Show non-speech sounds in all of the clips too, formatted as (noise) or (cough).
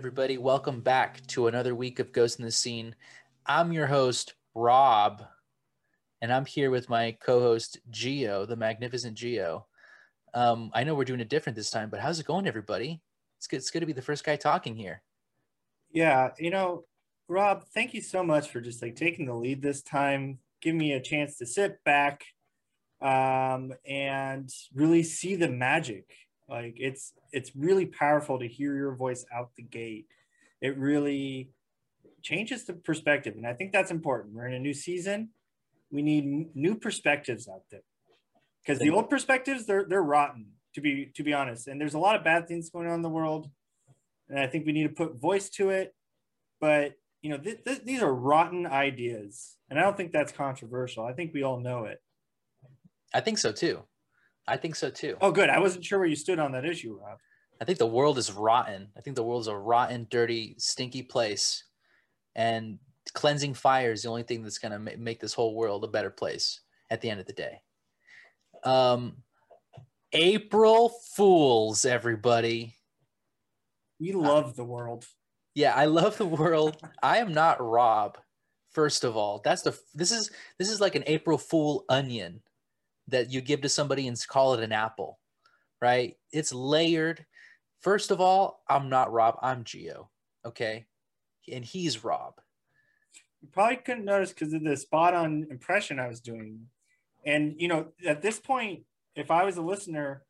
Everybody, welcome back to another week of Ghost in the Scene. I'm your host, Rob, and I'm here with my co-host Geo, the magnificent Geo. Um, I know we're doing it different this time, but how's it going, everybody? It's good. It's good to be the first guy talking here. Yeah, you know, Rob, thank you so much for just like taking the lead this time, giving me a chance to sit back um, and really see the magic. Like it's it's really powerful to hear your voice out the gate. It really changes the perspective, and I think that's important. We're in a new season. We need new perspectives out there because the old perspectives they're they're rotten to be to be honest. And there's a lot of bad things going on in the world, and I think we need to put voice to it. But you know, th- th- these are rotten ideas, and I don't think that's controversial. I think we all know it. I think so too. I think so too. Oh, good. I wasn't sure where you stood on that issue, Rob. I think the world is rotten. I think the world is a rotten, dirty, stinky place, and cleansing fire is the only thing that's going to ma- make this whole world a better place at the end of the day. Um, April Fools, everybody. We love the world. Yeah, I love the world. I am not Rob. First of all, that's the this is this is like an April Fool onion that you give to somebody and call it an apple, right? It's layered. First of all, I'm not Rob. I'm Geo. Okay, and he's Rob. You probably couldn't notice because of the spot on impression I was doing. And you know, at this point, if I was a listener,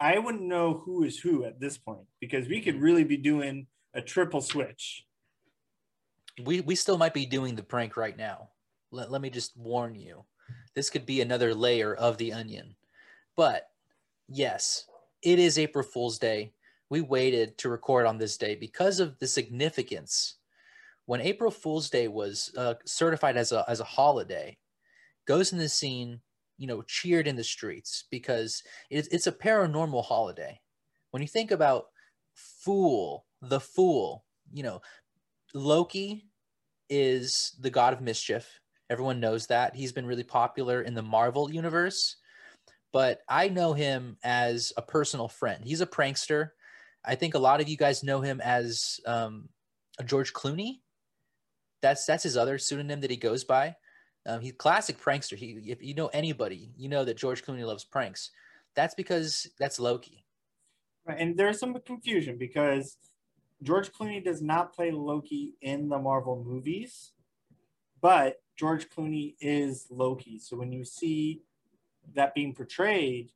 I wouldn't know who is who at this point because we could mm-hmm. really be doing a triple switch. We we still might be doing the prank right now. Let, let me just warn you. This could be another layer of the onion. But yes, it is April Fool's Day. We waited to record on this day because of the significance. When April Fool's Day was uh, certified as a as a holiday, Ghost in the Scene, you know, cheered in the streets because it's it's a paranormal holiday. When you think about Fool, the Fool, you know, Loki is the god of mischief. Everyone knows that. He's been really popular in the Marvel universe, but I know him as a personal friend. He's a prankster. I think a lot of you guys know him as um, George Clooney. That's that's his other pseudonym that he goes by. Um, he's classic prankster. He, if you know anybody, you know that George Clooney loves pranks. That's because that's Loki. Right, and there's some confusion because George Clooney does not play Loki in the Marvel movies, but George Clooney is Loki. So when you see that being portrayed,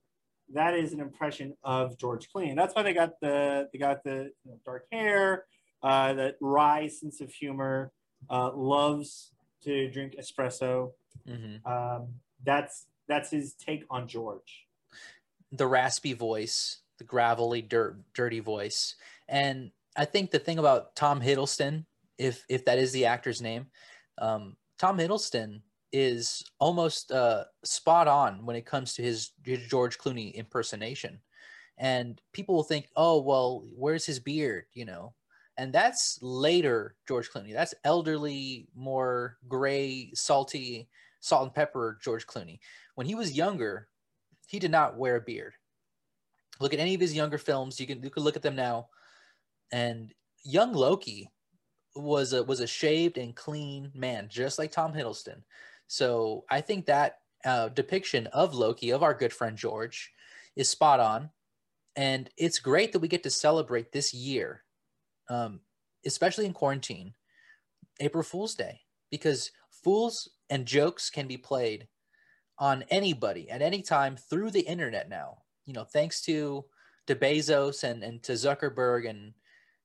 that is an impression of George Clooney. And that's why they got the they got the you know, dark hair, uh, that wry sense of humor, uh, loves to drink espresso. Mm-hmm. Um, that's that's his take on George. The raspy voice, the gravelly, dirt, dirty voice, and I think the thing about Tom Hiddleston, if if that is the actor's name, um, Tom Hiddleston is almost uh, spot on when it comes to his, George Clooney impersonation. And people will think, oh, well, where's his beard? You know, and that's later George Clooney. That's elderly, more gray, salty, salt and pepper George Clooney. When he was younger, he did not wear a beard. Look at any of his younger films. You can you can look at them now, and young Loki was a was a shaved and clean man, just like Tom Hiddleston. So I think that uh, depiction of Loki of our good friend George is spot on, and it's great that we get to celebrate this year, um, especially in quarantine, April Fool's Day, because fools and jokes can be played on anybody at any time through the internet now. You know, thanks to to Bezos and and to Zuckerberg and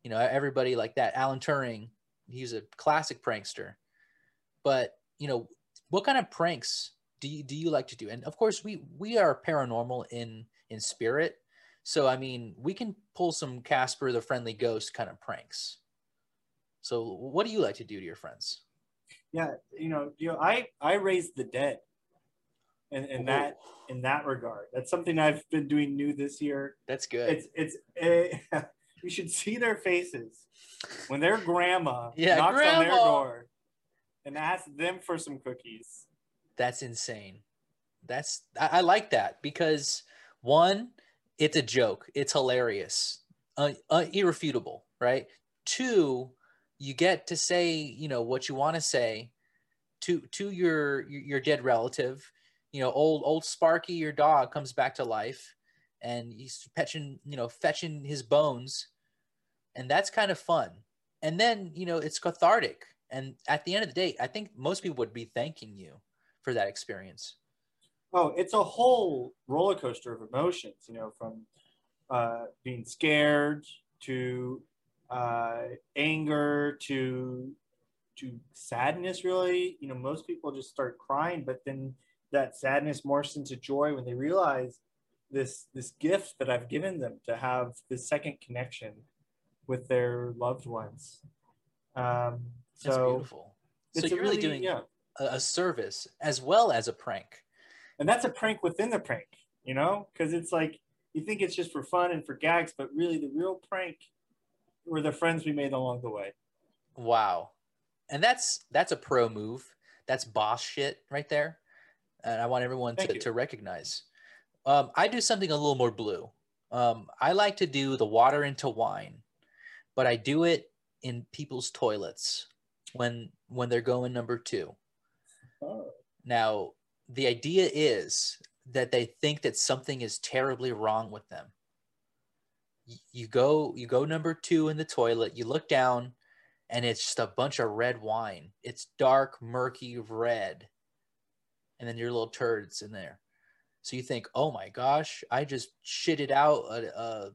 you know everybody like that. Alan Turing, he's a classic prankster. But you know, what kind of pranks do you do you like to do? And of course, we we are paranormal in in spirit. So I mean, we can pull some Casper the Friendly Ghost kind of pranks. So what do you like to do to your friends? Yeah, you know, you know, I I raise the dead. In, in that in that regard, that's something I've been doing new this year. That's good. It's it's eh, (laughs) you should see their faces when their grandma (laughs) Yeah, knocks on their door and asks them for some cookies. That's insane. That's I, I like that because one, it's a joke. It's hilarious, uh, uh, irrefutable, right? Two, you get to say, you know, what you want to say to to your your dead relative. You know, old old Sparky, your dog, comes back to life, and he's fetching, you know, fetching his bones, and that's kind of fun. And then, you know, it's cathartic. And at the end of the day, I think most people would be thanking you for that experience. Oh, it's a whole roller coaster of emotions, you know, from uh, being scared to uh, anger to to sadness. Really, you know, most people just start crying, but then that sadness morphs into joy when they realize this this gift that I've given them to have this second connection with their loved ones. Um, so That's beautiful. So you're really, really doing yeah. a, service as well as a prank. And that's a prank within the prank, you know, because it's like you think it's just for fun and for gags, but really the real prank were the friends we made along the way. Wow. And that's that's a pro move. That's boss shit right there. And I want everyone to, to recognize. Um, I do something a little more blue. Um, I like to do the water into wine, but I do it in people's toilets when when they're going number two. Oh. Now, the idea is that they think that something is terribly wrong with them. You go you go number 2 in the toilet, you look down and it's just a bunch of red wine. It's dark, murky red. And then your little turds in there. So you think, "Oh my gosh, I just shitted out a, a,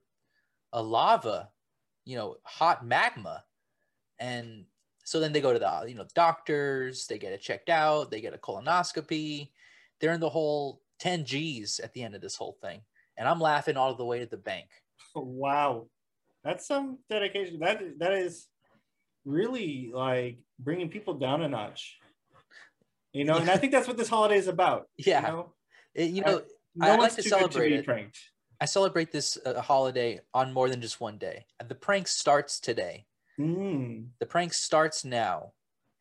a lava, you know, hot magma." And so then they go to the you know doctors, they get it checked out, they get a colonoscopy. They're in the whole 10 G's at the end of this whole thing. And I'm laughing all the way to the bank. (laughs) Wow. That's some dedication. That that is really like bringing people down a notch. You know, and I think that's what this holiday is about. (laughs) Yeah. You know, it, you know I, no I like to celebrate to it. I celebrate this uh, holiday on more than just one day. The prank starts today. Mm. The prank starts now,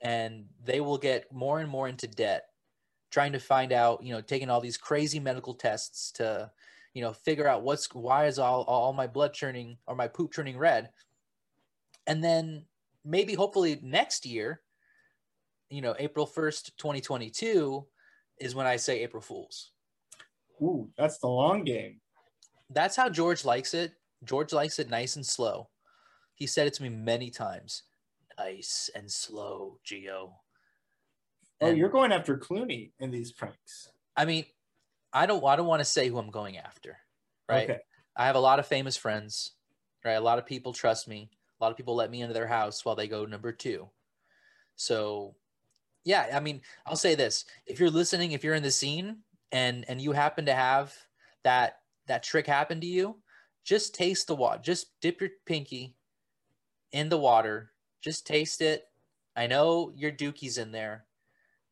and they will get more and more into debt trying to find out, you know, taking all these crazy medical tests to, you know, figure out what's why is all all my blood churning or my poop turning red. And then maybe hopefully next year, you know, April 1st, 2022 is when I say April Fools. Ooh, that's the long game. That's how George likes it. George likes it nice and slow. He said it to me many times. Nice and slow, Geo. Oh, you're going after Clooney in these pranks. I mean, I don't I don't want to say who I'm going after, right? Okay. I have a lot of famous friends, right? A lot of people trust me. A lot of people let me into their house while they go number two. So, yeah, I mean, I'll say this: if you're listening, if you're in the scene and and you happen to have that that trick happen to you, just taste the water. Just dip your pinky in the water. Just taste it. I know your dookie's in there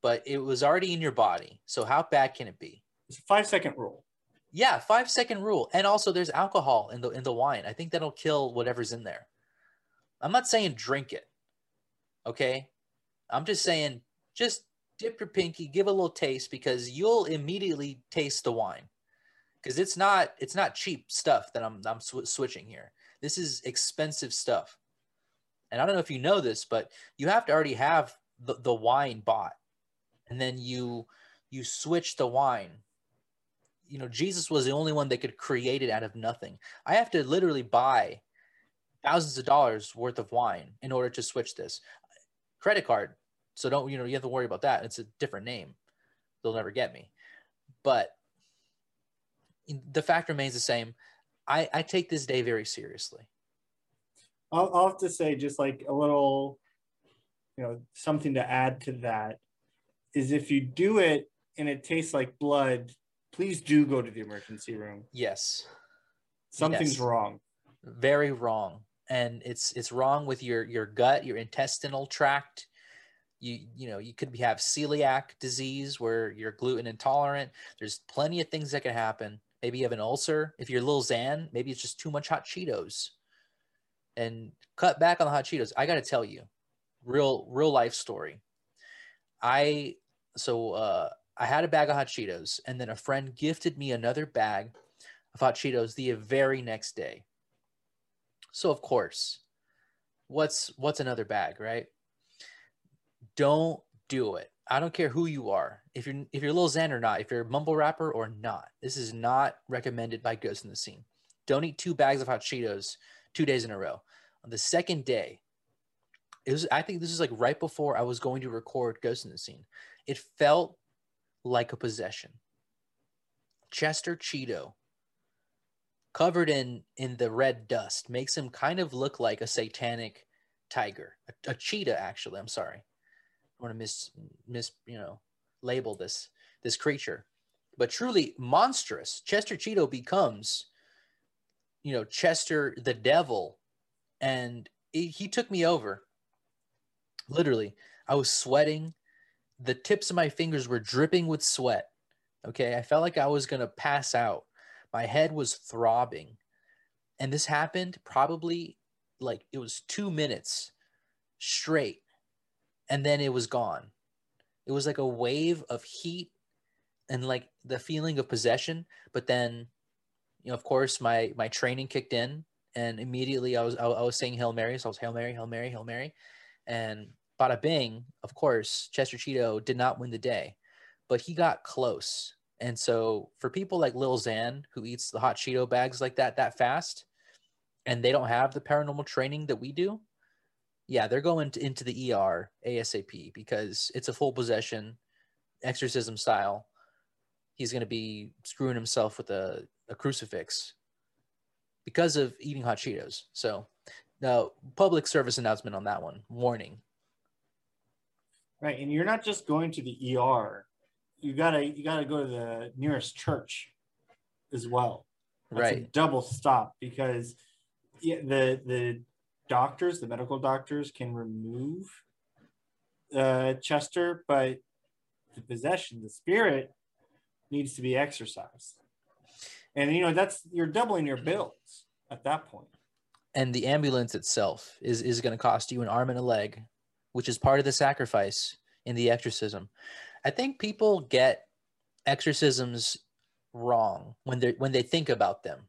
but it was already in your body. So how bad can it be? It's a five second rule. Yeah, five second rule. And also there's alcohol in the in the wine. I think that'll kill whatever's in there. I'm not saying drink it. Okay? I'm just saying just dip your pinky, give a little taste because you'll immediately taste the wine. Cuz it's not it's not cheap stuff that I'm I'm sw- switching here. This is expensive stuff. And I don't know if you know this, but you have to already have the, the wine bought. And then you you switch the wine. You know jesus was the only one that could create it out of nothing. I have to literally buy thousands of dollars worth of wine in order to switch this. Credit card. So don't you know you have to worry about that. It's a different name. They'll never get me. But the fact remains the same i i take this day very seriously i'll, I'll have to say just like a little you know something to add to that is if you do it and it tastes like blood, please do go to the emergency room. Yes. Something's yes. wrong. Very wrong. And it's it's wrong with your your gut, your intestinal tract. You you know, you could have celiac disease where you're gluten intolerant. There's plenty of things that can happen. Maybe you have an ulcer. If you're a Lil Xan, maybe it's just too much hot Cheetos. And cut back on the hot Cheetos. I got to tell you, real real life story. I so uh, I had a bag of hot Cheetos, and then a friend gifted me another bag of hot Cheetos the very next day. So of course, what's what's another bag, right? Don't do it. I don't care who you are. If you're if you're Lil Xan or not, if you're a mumble rapper or not, this is not recommended by Ghost in the Scene. Don't eat two bags of hot Cheetos two days in a row. On the second day, it was I think this is like right before I was going to record Ghost in the Scene. It felt like a possession. Chester Cheeto covered in in the red dust makes him kind of look like a satanic tiger, a, a cheetah actually. I'm sorry. Want to miss miss you know label this this creature, but truly monstrous. Chester Cheeto becomes, you know, Chester the devil, and he, he took me over. Literally, I was sweating. The tips of my fingers were dripping with sweat. Okay, I felt like I was gonna pass out. My head was throbbing, and this happened probably like it was two minutes straight and then it was gone. It was like a wave of heat and like the feeling of possession. But then, you know, of course, my my training kicked in, and immediately I was I, I was saying Hail Mary, so I was Hail Mary, Hail Mary, Hail Mary, and bada bing. Of course, Chester Cheeto did not win the day, but he got close. And so for people like Lil Xan who eats the hot Cheeto bags like that that fast, and they don't have the paranormal training that we do, yeah, they're going to, into the ER ASAP because it's a full possession, exorcism style. He's going to be screwing himself with a, a crucifix because of eating hot Cheetos. So, no public service announcement on that one. Warning. Right, and you're not just going to the ER. You gotta you gotta go to the nearest church as well. That's right. double stop because the the doctors, the medical doctors, can remove uh, Chester, but the possession, the spirit, needs to be exorcised. And you know that's you're doubling your bills at that point. And the ambulance itself is is going to cost you an arm and a leg, which is part of the sacrifice in the exorcism. I think people get exorcisms wrong when they when they think about them.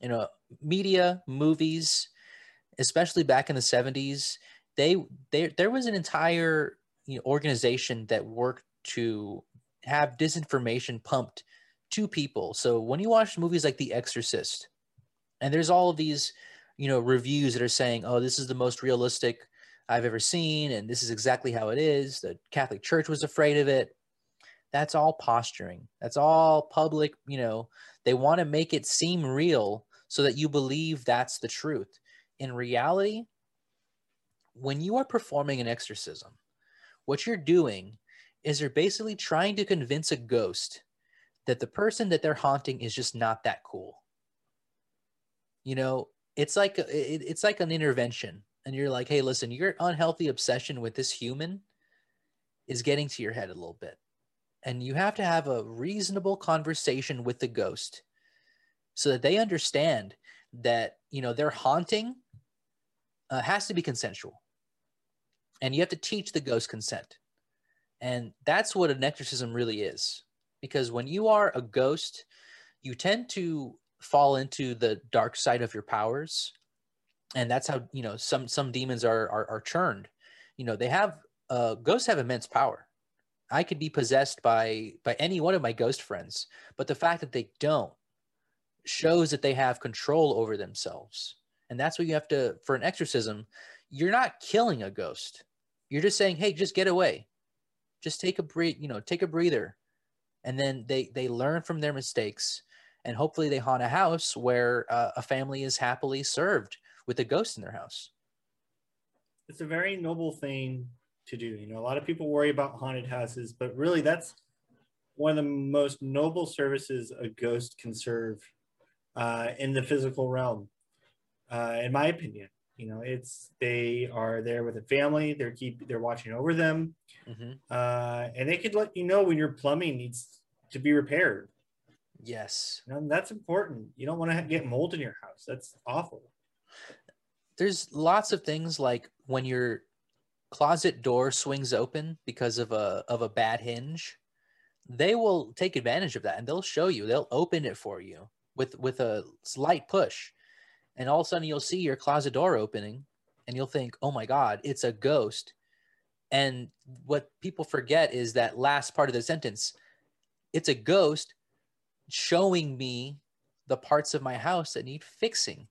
You know, media, movies, especially back in the 70s, they they there was an entire you know, organization that worked to have disinformation pumped to people. So when you watch movies like The Exorcist, and there's all of these, you know, reviews that are saying, "Oh, this is the most realistic I've ever seen, and this is exactly how it is." The Catholic Church was afraid of it. That's all posturing. That's all public. You know, they want to make it seem real so that you believe that's the truth in reality, when you are performing an exorcism, what you're doing is you're basically trying to convince a ghost that the person that they're haunting is just not that cool. You know, it's like it, it's like an intervention, and you're like, "Hey, listen, your unhealthy obsession with this human is getting to your head a little bit, and you have to have a reasonable conversation with the ghost so that they understand that you know they're haunting uh, has to be consensual. And you have to teach the ghost consent. And that's what an exorcism really is. Because when you are a ghost, you tend to fall into the dark side of your powers. And that's how, you know, some some demons are are, are churned. You know, they have uh, ghosts have immense power. I could be possessed by by any one of my ghost friends, but the fact that they don't shows that they have control over themselves and that's what you have to, for an exorcism, you're not killing a ghost. You're just saying, hey, just get away. Just take a breathe, you know, take a breather. And then they, they learn from their mistakes. And hopefully they haunt a house where uh, a family is happily served with a ghost in their house. It's a very noble thing to do. You know, a lot of people worry about haunted houses, but really that's one of the most noble services a ghost can serve uh, in the physical realm uh, in my opinion. You know, it's they are there with a the family. They're keep they're watching over them, mm-hmm. uh, and they could let you know when your plumbing needs to be repaired. Yes, and that's important. You don't want to get mold in your house. That's awful. There's lots of things like when your closet door swings open because of a of a bad hinge. They will take advantage of that and they'll show you. They'll open it for you with with a slight push and all of a sudden you'll see your closet door opening and you'll think, oh my God, it's a ghost. And what people forget is that last part of the sentence it's a ghost showing me the parts of my house that need fixing.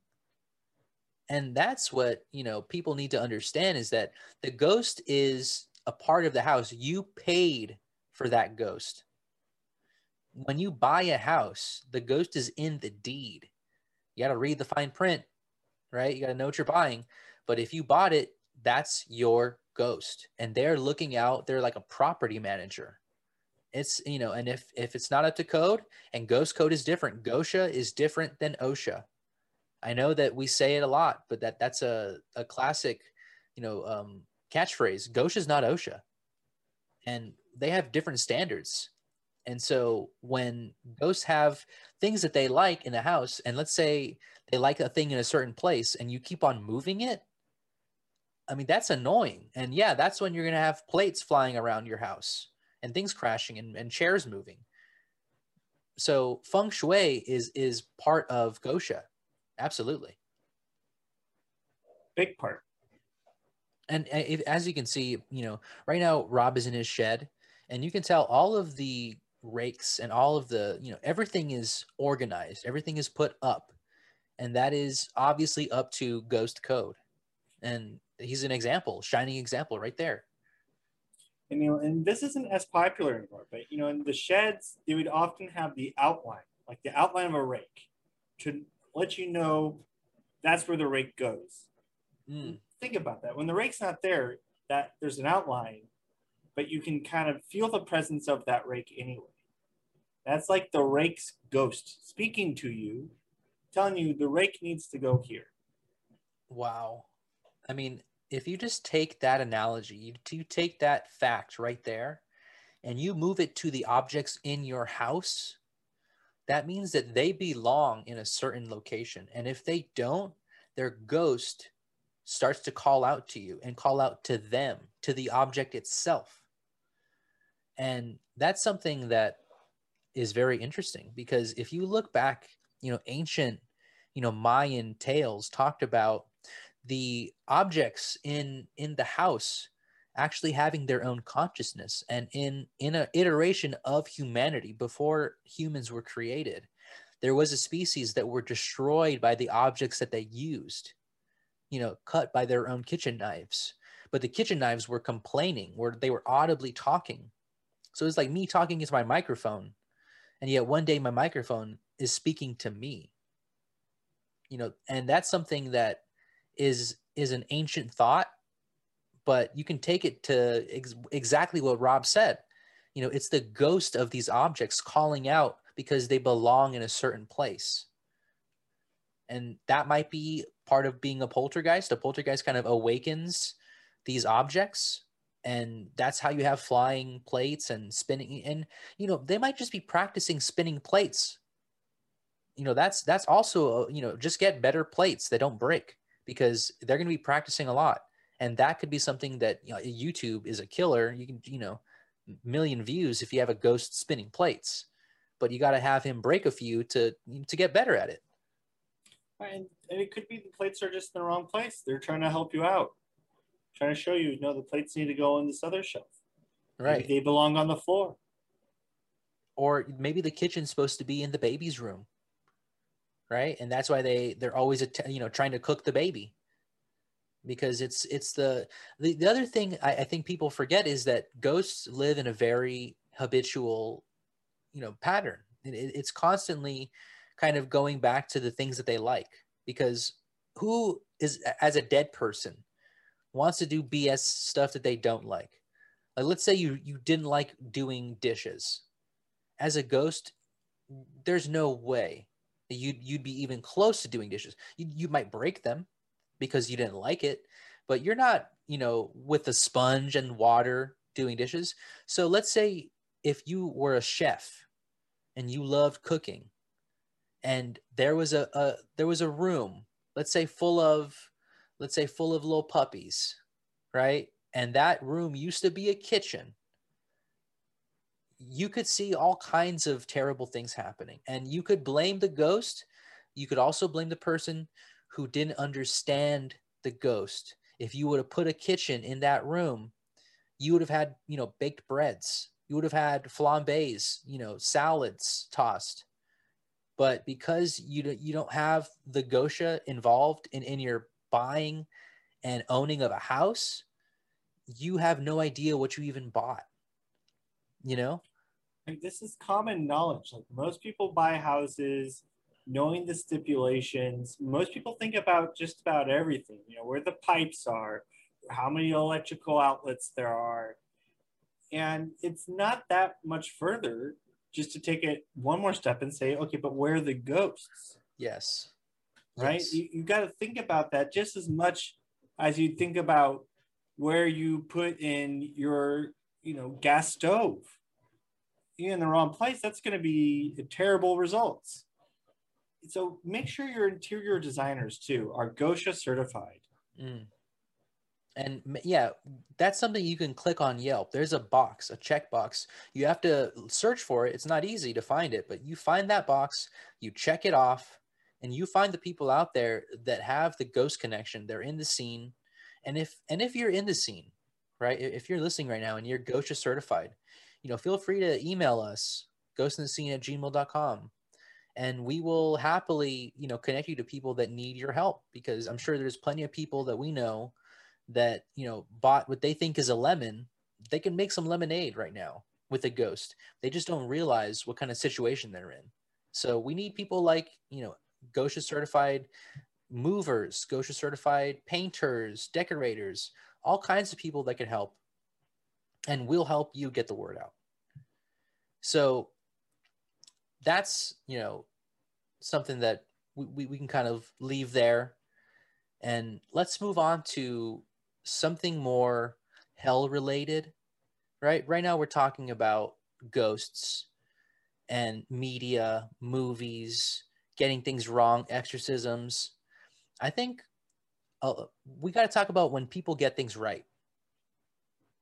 And that's what, you know, people need to understand is that the ghost is a part of the house. You paid for that ghost. When you buy a house, the ghost is in the deed. You got to read the fine print, right? You got to know what you're buying. But if you bought it, that's your ghost. And they're looking out they're like a property manager. It's you know and if if it's not up to code and ghost code is different gosha is different than osha. I know that we say it a lot but that that's a, a classic you know um, catchphrase. Gosha is not osha. And they have different standards and so when ghosts have things that they like in the house and let's say they like a thing in a certain place and you keep on moving it I mean, that's annoying. And yeah, that's when you're going to have plates flying around your house and things crashing and, and chairs moving. So feng shui is is part of Gosha. Absolutely. Big part. And if, as you can see, you know, right now Rob is in his shed and you can tell all of the rakes and all of the, you know, everything is organized. Everything is put up. And that is obviously up to ghost code. And he's an example, shining example right there. And you know, and this isn't as popular anymore, but you know, in the sheds, they would often have the outline, like the outline of a rake, to let you know that's where the rake goes. Mm. Think about that. When the rake's not there, that there's an outline, but you can kind of feel the presence of that rake anyway. That's like the rake's ghost speaking to you, telling you the rake needs to go here. Wow. I mean, if you just take that analogy, you, you take that fact right there and you move it to the objects in your house, that means that they belong in a certain location. And if they don't, their ghost starts to call out to you and call out to them, to the object itself. And that's something that is very interesting because if you look back, you know, ancient, you know, Mayan tales talked about the objects in in the house actually having their own consciousness and in in an iteration of humanity before humans were created there was a species that were destroyed by the objects that they used you know cut by their own kitchen knives. But the kitchen knives were complaining where they were audibly talking. So it's like me talking into my microphone and yet one day my microphone is speaking to me you know and that's something that is is an ancient thought, but you can take it to ex- exactly what Rob said. You know, it's the ghost of these objects calling out because they belong in a certain place. And that might be part of being a poltergeist. A poltergeist kind of awakens these objects and that's how you have flying plates and spinning and you know they might just be practicing spinning plates. You know that's that's also uh, you know just get better plates that don't break because they're going to be practicing a lot. And that could be something that you know, youtube is a killer. You can you know million views if you have a ghost spinning plates but you got to have him break a few to to get better at it. And, and it could be the plates are just in the wrong place. They're trying to help you out trying to show you, you know the plates need to go on this other shelf. Right. maybe they belong on the floor. Or maybe the kitchen's supposed to be in the baby's room. Right? And that's why they they're always you know trying to cook the baby. Because it's it's the the, the other thing I, I think people forget is that ghosts live in a very habitual you know pattern. It, it's constantly kind of going back to the things that they like. Because who is as a dead person wants to do BS stuff that they don't like. Like let's say you you didn't like doing dishes. As a ghost, there's no way you'd you'd be even close to doing dishes. You you might break them because you didn't like it, but you're not, you know, with a sponge and water doing dishes. So let's say if you were a chef and you loved cooking and there was a, a there was a room, let's say full of let's say full of little puppies, right? And that room used to be a kitchen you could see all kinds of terrible things happening. And you could blame the ghost. You could also blame the person who didn't understand the ghost. if you would have put a kitchen in that room, you would have had, you know, baked breads. You would have had flambés, you know, salads tossed. But because you don't, you don't have the gosha involved in, in your buying and owning of a house, you have no idea what you even bought. You know? Like this is common knowledge. Like most people buy houses knowing the stipulations. Most people think about just about everything, you know, where the pipes are, how many electrical outlets there are. And it's not that much further just to take it one more step and say, okay, but where are the ghosts? Yes. Right? Yes. You, you got to think about that just as much as you think about where you put in your, you know, gas stove. You're in the wrong place, that's going to be terrible results. So make sure your interior designers too are Gosha certified. Mm. And yeah, that's something you can click on Yelp. There's a box, a check box. You have to search for it. It's not easy to find it, but you find that box, you check it off, and you find the people out there that have the ghost connection. They're in the scene. And if and if you're in the scene, right? If you're listening right now and you're Gosha certified, you know, feel free to email us, ghostinthescene at gmail.com and we will happily you know connect you to people that need your help because i'm sure there's plenty of people that we know that you know bought what they think is a lemon they can make some lemonade right now with a ghost they just don't realize what kind of situation they're in so we need people like you know gosha certified movers gosha certified painters decorators all kinds of people that can help and we'll help you get the word out. So that's you know something that we, we, we can kind of leave there. And let's move on to something more hell related right? Right now we're talking about ghosts and media movies getting things wrong exorcisms i think uh, we got to talk about when people get things right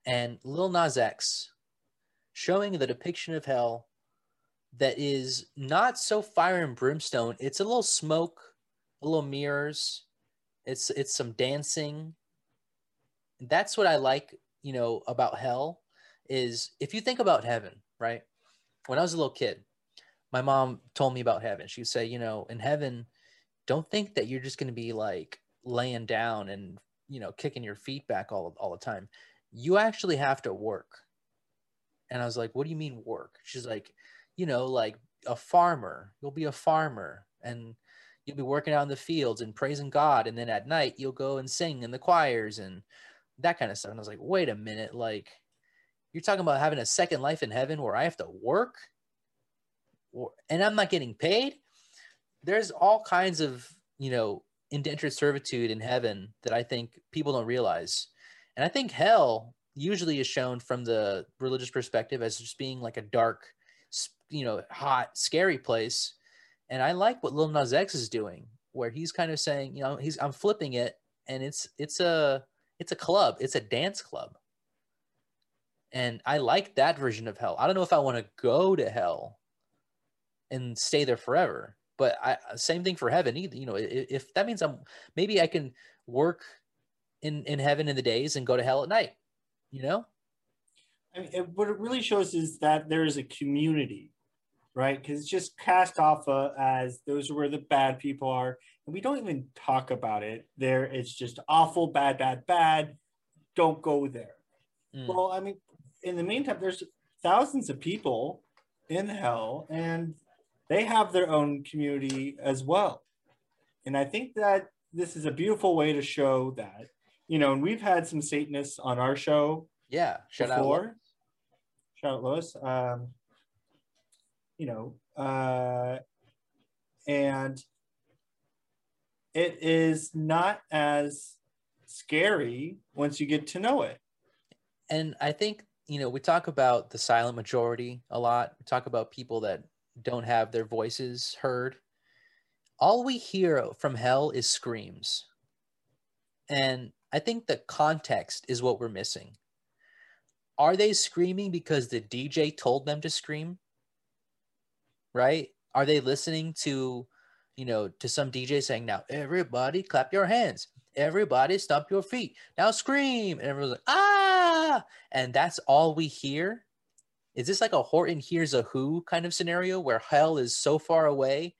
and lil nas x showing the depiction of hell that is not so fire and brimstone. It's a little smoke, a little mirrors. It's it's some dancing. That's what I like, you know, about hell is if you think about heaven, right? When I was a little kid, my mom told me about heaven. She'd say, you know, in heaven, don't think that you're just going to be like laying down and, you know, kicking your feet back all all the time. You actually have to work. And I was like, what do you mean work? She's like, you know, like a farmer. You'll be a farmer and you'll be working out in the fields and praising God. And then at night, you'll go and sing in the choirs and that kind of stuff. And I was like, wait a minute. Like, you're talking about having a second life in heaven where I have to work or, and I'm not getting paid. There's all kinds of, you know, indentured servitude in heaven that I think people don't realize. And I think hell usually is shown from the religious perspective as just being like a dark, you know, hot, scary place. And I like what Lil Nas X is doing, where he's kind of saying, you know, he's I'm flipping it, and it's it's a it's a club, it's a dance club. And I like that version of hell. I don't know if I want to go to hell and stay there forever, but I same thing for heaven either. You know, if, if that means I'm maybe I can work in in heaven in the days and go to hell at night. You know, I mean, it, what it really shows is that there is a community, right? Because it's just cast off uh, as those are where the bad people are, and we don't even talk about it. There, it's just awful, bad, bad, bad. Don't go there. Mm. Well, I mean, in the meantime, there's thousands of people in hell, and they have their own community as well. And I think that this is a beautiful way to show that. You know, and we've had some Satanists on our show yeah. Shout out. before. Lois. Shout out Lois. Um, you know, uh, and it is not as scary once you get to know it. and I think you know we talk about the silent majority a lot. We talk about people that don't have their voices heard. All we hear from hell is screams, and I think the context is what we're missing. Are they screaming because the DJ told them to scream? Right? Are they listening to, you know, to some DJ saying, "Now everybody clap your hands, everybody stomp your feet. Now scream. And everyone's like, ah. And that's all we hear. Is this like a Horton hears a who kind of scenario where hell is so far away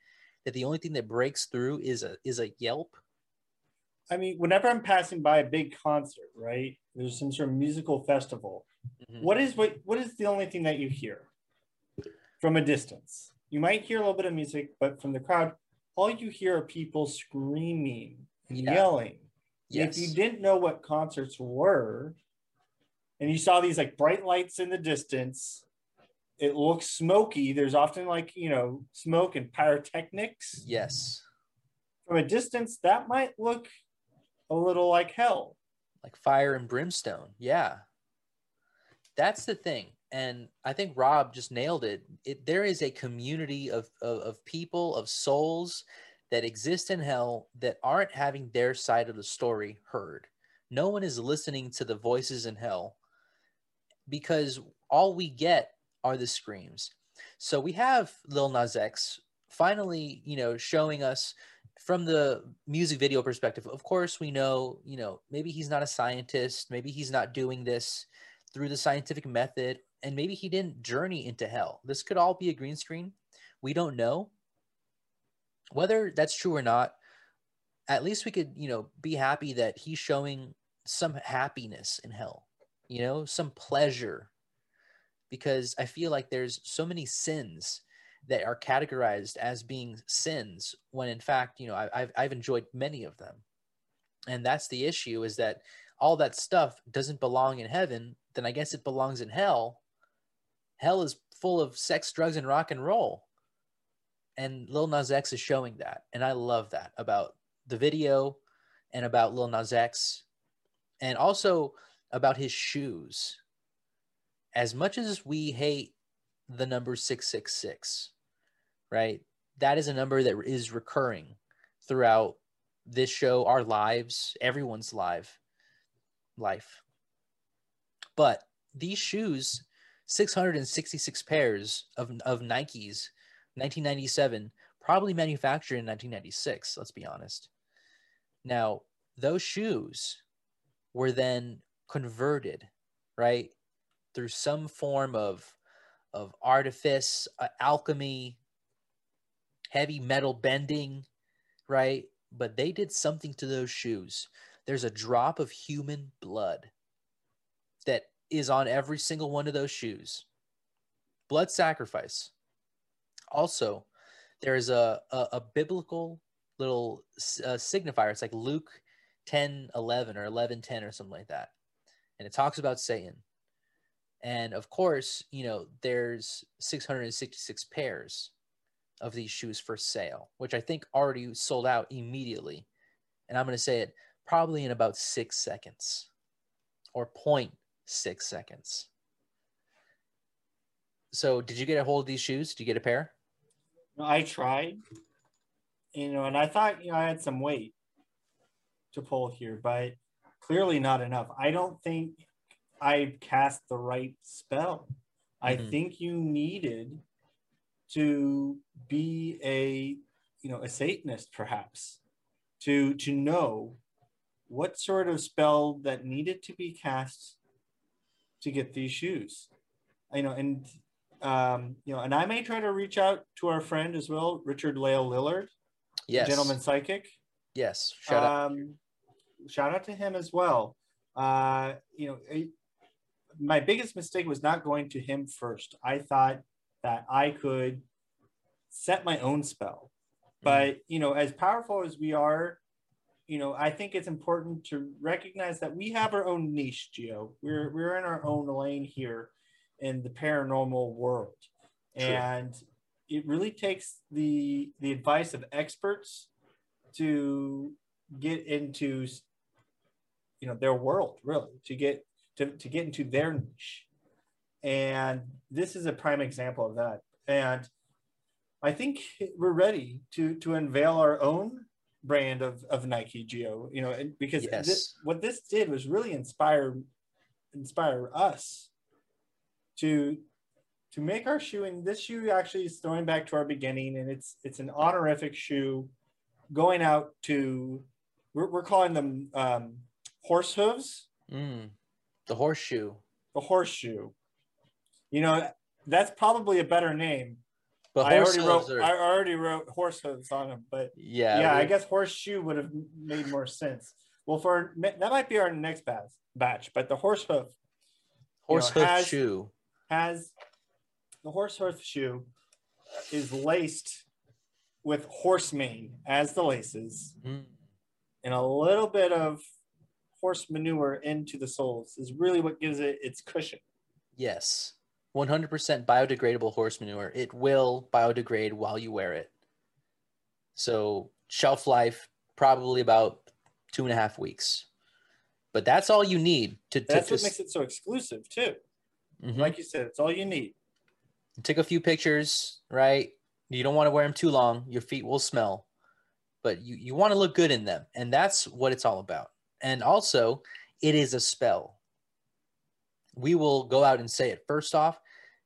that the only thing that breaks through is a is a yelp? I mean, whenever I'm passing by a big concert, right? There's some sort of musical festival. Mm-hmm. What is what what is the only thing that you hear from a distance? You might hear a little bit of music, but from the crowd, all you hear are people screaming and yeah. yelling. Yes. If you didn't know what concerts were, and you saw these like bright lights in the distance, it looks smoky. There's often like, you know, smoke and pyrotechnics. Yes. From a distance, that might look a little like hell. Like fire and brimstone. Yeah. That's the thing. And I think Rob just nailed it. it there is a community of, of, of people, of souls that exist in hell that aren't having their side of the story heard. No one is listening to the voices in hell because all we get are the screams. So we have Lil Nas X finally, you know, showing us from the music video perspective. Of course, we know, you know, maybe he's not a scientist, maybe he's not doing this through the scientific method, and maybe he didn't journey into hell. This could all be a green screen. We don't know. Whether that's true or not, at least we could, you know, be happy that he's showing some happiness in hell, you know, some pleasure because I feel like there's so many sins that are categorized as being sins when in fact, you know, I, have I've enjoyed many of them. And that's the issue is that all that stuff doesn't belong in heaven, then I guess it belongs in hell. Hell is full of sex, drugs, and rock and roll. And Lil Nas X is showing that. And I love that about the video and about Lil Nas X and also about his shoes as much as we hate the number 666, right? That is a number that is recurring throughout this show, our lives, everyone's live life. But these shoes, 666 pairs of, of Nikes, 1997, probably manufactured in 1996, let's be honest. Now, those shoes were then converted, right, through some form of of artifice, uh, alchemy, heavy metal bending, right? But they did something to those shoes. There's a drop of human blood that is on every single one of those shoes. Blood sacrifice. Also, there is a, a, a biblical little uh, signifier. It's like Luke 10 11 or 11 10 or something like that. And it talks about Satan. And of course, you know, there's 666 pairs of these shoes for sale, which I think already sold out immediately. And I'm going to say it probably in about six seconds or 0.6 seconds. So, did you get a hold of these shoes? Did you get a pair? I tried, you know, and I thought, you know, I had some weight to pull here, but clearly not enough. I don't think I cast the right spell. Mm-hmm. I think you needed to be a you know a Satanist perhaps to to know what sort of spell that needed to be cast to get these shoes. You know, and um, you know, and I may try to reach out to our friend as well, Richard Lael Lillard, yes, gentleman psychic. Yes, shout um, out. Shout out to him as well. Uh, you know, my biggest mistake was not going to him first. I thought that I could set my own spell. But, mm-hmm. you know, as powerful as we are, you know, I think it's important to recognize that we have our own niche, Geo. We're we're in our own lane here in the paranormal world. True. And it really takes the the advice of experts to get into you know their world really to get to, to get into their niche. And this is a prime example of that. And I think we're ready to to unveil our own brand of, of Nike Geo, you know, because yes. this, what this did was really inspire inspire us to to make our shoe and this shoe actually is throwing back to our beginning and it's it's an honorific shoe going out to we're, we're calling them um, horse hooves. Mm, the horseshoe. The horseshoe. You know, that's probably a better name. But I already wrote. are- I already wrote horse hooves on them, but yeah, yeah, I guess horseshoe would have made more sense. Well, for that might be our next batch, batch, but the horse hoof horse know, hoof has- shoe. has the horse hoof shoe is laced with horse mane as the laces Mm, and a little bit of horse manure into the soles is really what gives it its cushion. Yes, one hundred percent biodegradable horse manure. It will biodegrade while you wear it. So shelf life probably about two and a half weeks. But that's all you need to, to That's what just makes it so exclusive too. Mhm. Like you said, it's all you need. take a few pictures, right? You don't want to wear them too long. Your feet will smell, but you, you want to look good in them. And that's what it's all about. And also, it is a spell. We will go out and say it. First off,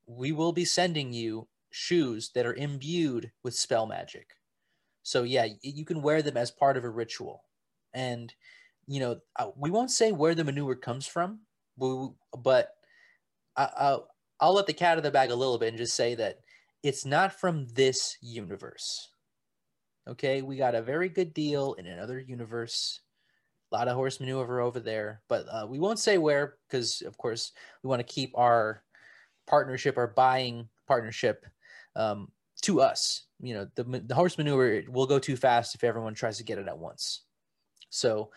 we will be sending you shoes that are imbued with spell magic. So, yeah, you can wear them as part of a ritual. And, you know, uh, we won't say where the manure comes from, but I'll, I'll let the cat out of the bag a little bit and just say that it's not from this universe. Okay, we got a very good deal in another universe. A lot of horse maneuver over there, but uh, we won't say where because, of course, we want to keep our partnership, our buying partnership, um, to us. You know, the the horse maneuver will go too fast if everyone tries to get it at once. So,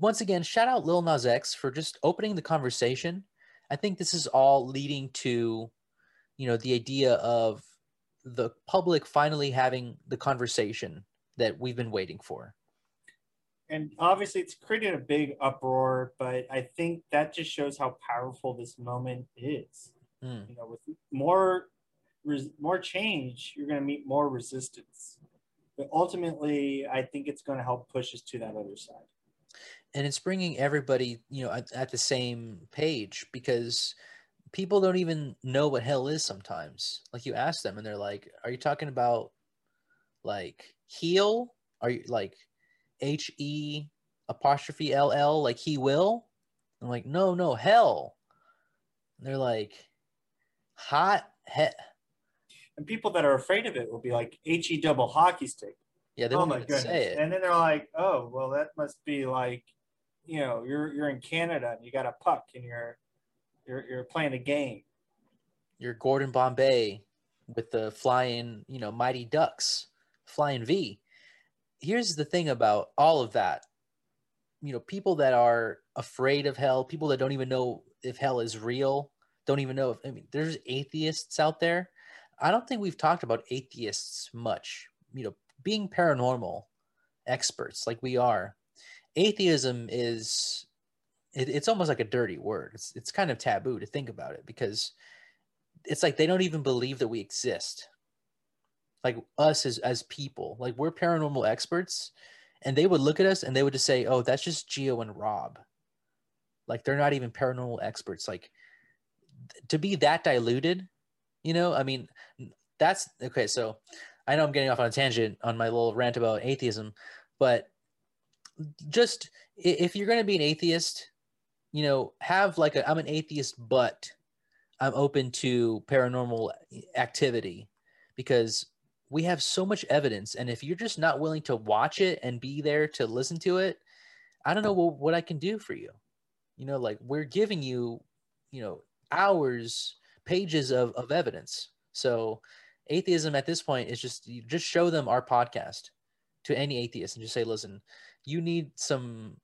once again, shout out Lil Nas X for just opening the conversation I think this is all leading to, you know, the idea of the public finally having the conversation that we've been waiting for. And obviously, it's created a big uproar, but I think that just shows how powerful this moment is. Mm. You know, with more res- more change, you're going to meet more resistance. But ultimately, I think it's going to help push us to that other side. And it's bringing everybody, you know, at, at the same page because people don't even know what hell is sometimes. Like you ask them and they're like, "Are you talking about like heal? Are you like H E apostrophe L L like he will?" I'm like, "No, no, hell." And they're like, "Hot he And people that are afraid of it will be like he double hockey stick. Yeah, they oh won't my goodness! say it. And then they're like, "Oh, well, that must be like, you know, you're you're in Canada and you got a puck and you're you're you're playing a game." You're Gordon Bombay with the flying, you know, Mighty Ducks, flying V. Here's the thing about all of that. You know, people that are afraid of hell, people that don't even know if hell is real, don't even know if I mean there's atheists out there. I don't think we've talked about atheists much. You know, being paranormal experts like we are, atheism is it, it's almost like a dirty word. It's it's kind of taboo to think about it because it's like they don't even believe that we exist like us as as people like we're paranormal experts and they would look at us and they would just say oh that's just geo and rob. Like they're not even paranormal experts. Like to be that diluted you know i mean that's okay so i know i'm getting off on a tangent on my little rant about atheism but just if you're going to be an atheist you know have like a i'm an atheist but i'm open to paranormal eh, activity because we have so much evidence and if you're just not willing to watch it and be there to listen to it i don't know what, what i can do for you. You know like we're giving you you know hours pages of, of evidence. So atheism at this point is just you just show them our podcast to any atheist and just say listen you need some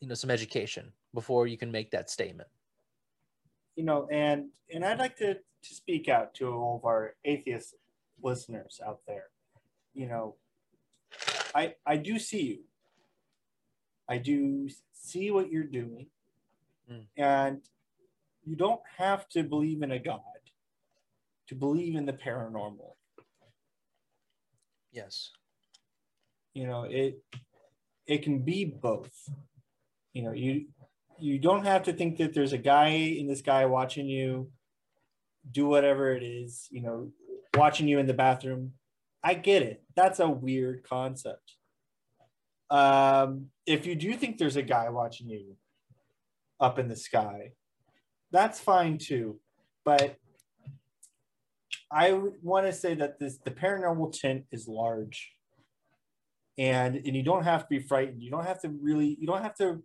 you know some education before you can make that statement. You know and and i'd like to to speak out to all of our atheist listeners out there. You know i i do see you. I do see what you're doing. Mm. and you don't have to believe in a god to believe in the paranormal. Yes. You know it it can be both. You know you you don't have to think that there's a guy in the sky watching you do whatever it is you know watching you in the bathroom i get it that's a weird concept um, if you do think there's a guy watching you up in the sky, that's fine too. But I want to say that this the paranormal tint is large, and and you don't have to be frightened. You don't have to really. You don't have to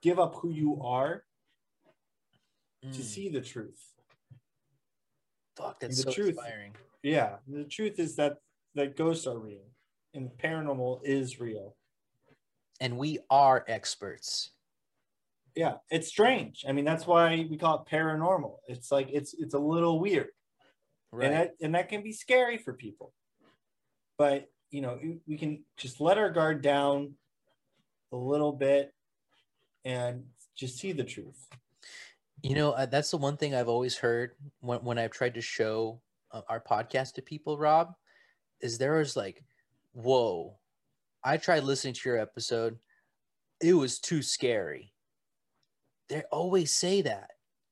give up who you are Mm. to see the truth. Fuck, that's the so truth. inspiring. Yeah, the truth is that that ghosts are real, and paranormal is real. And we are experts. Yeah, it's strange. I mean, that's why we call it paranormal. It's like it's it's a little weird. Right. and that and that can be scary for people but you know we can just let our guard down a little bit and just see the truth You know, uh, that's the one thing I've always heard when, when I've tried to show our podcast to people, Rob, is there was like, whoa, I tried listening to your episode. It was too scary. They always say that.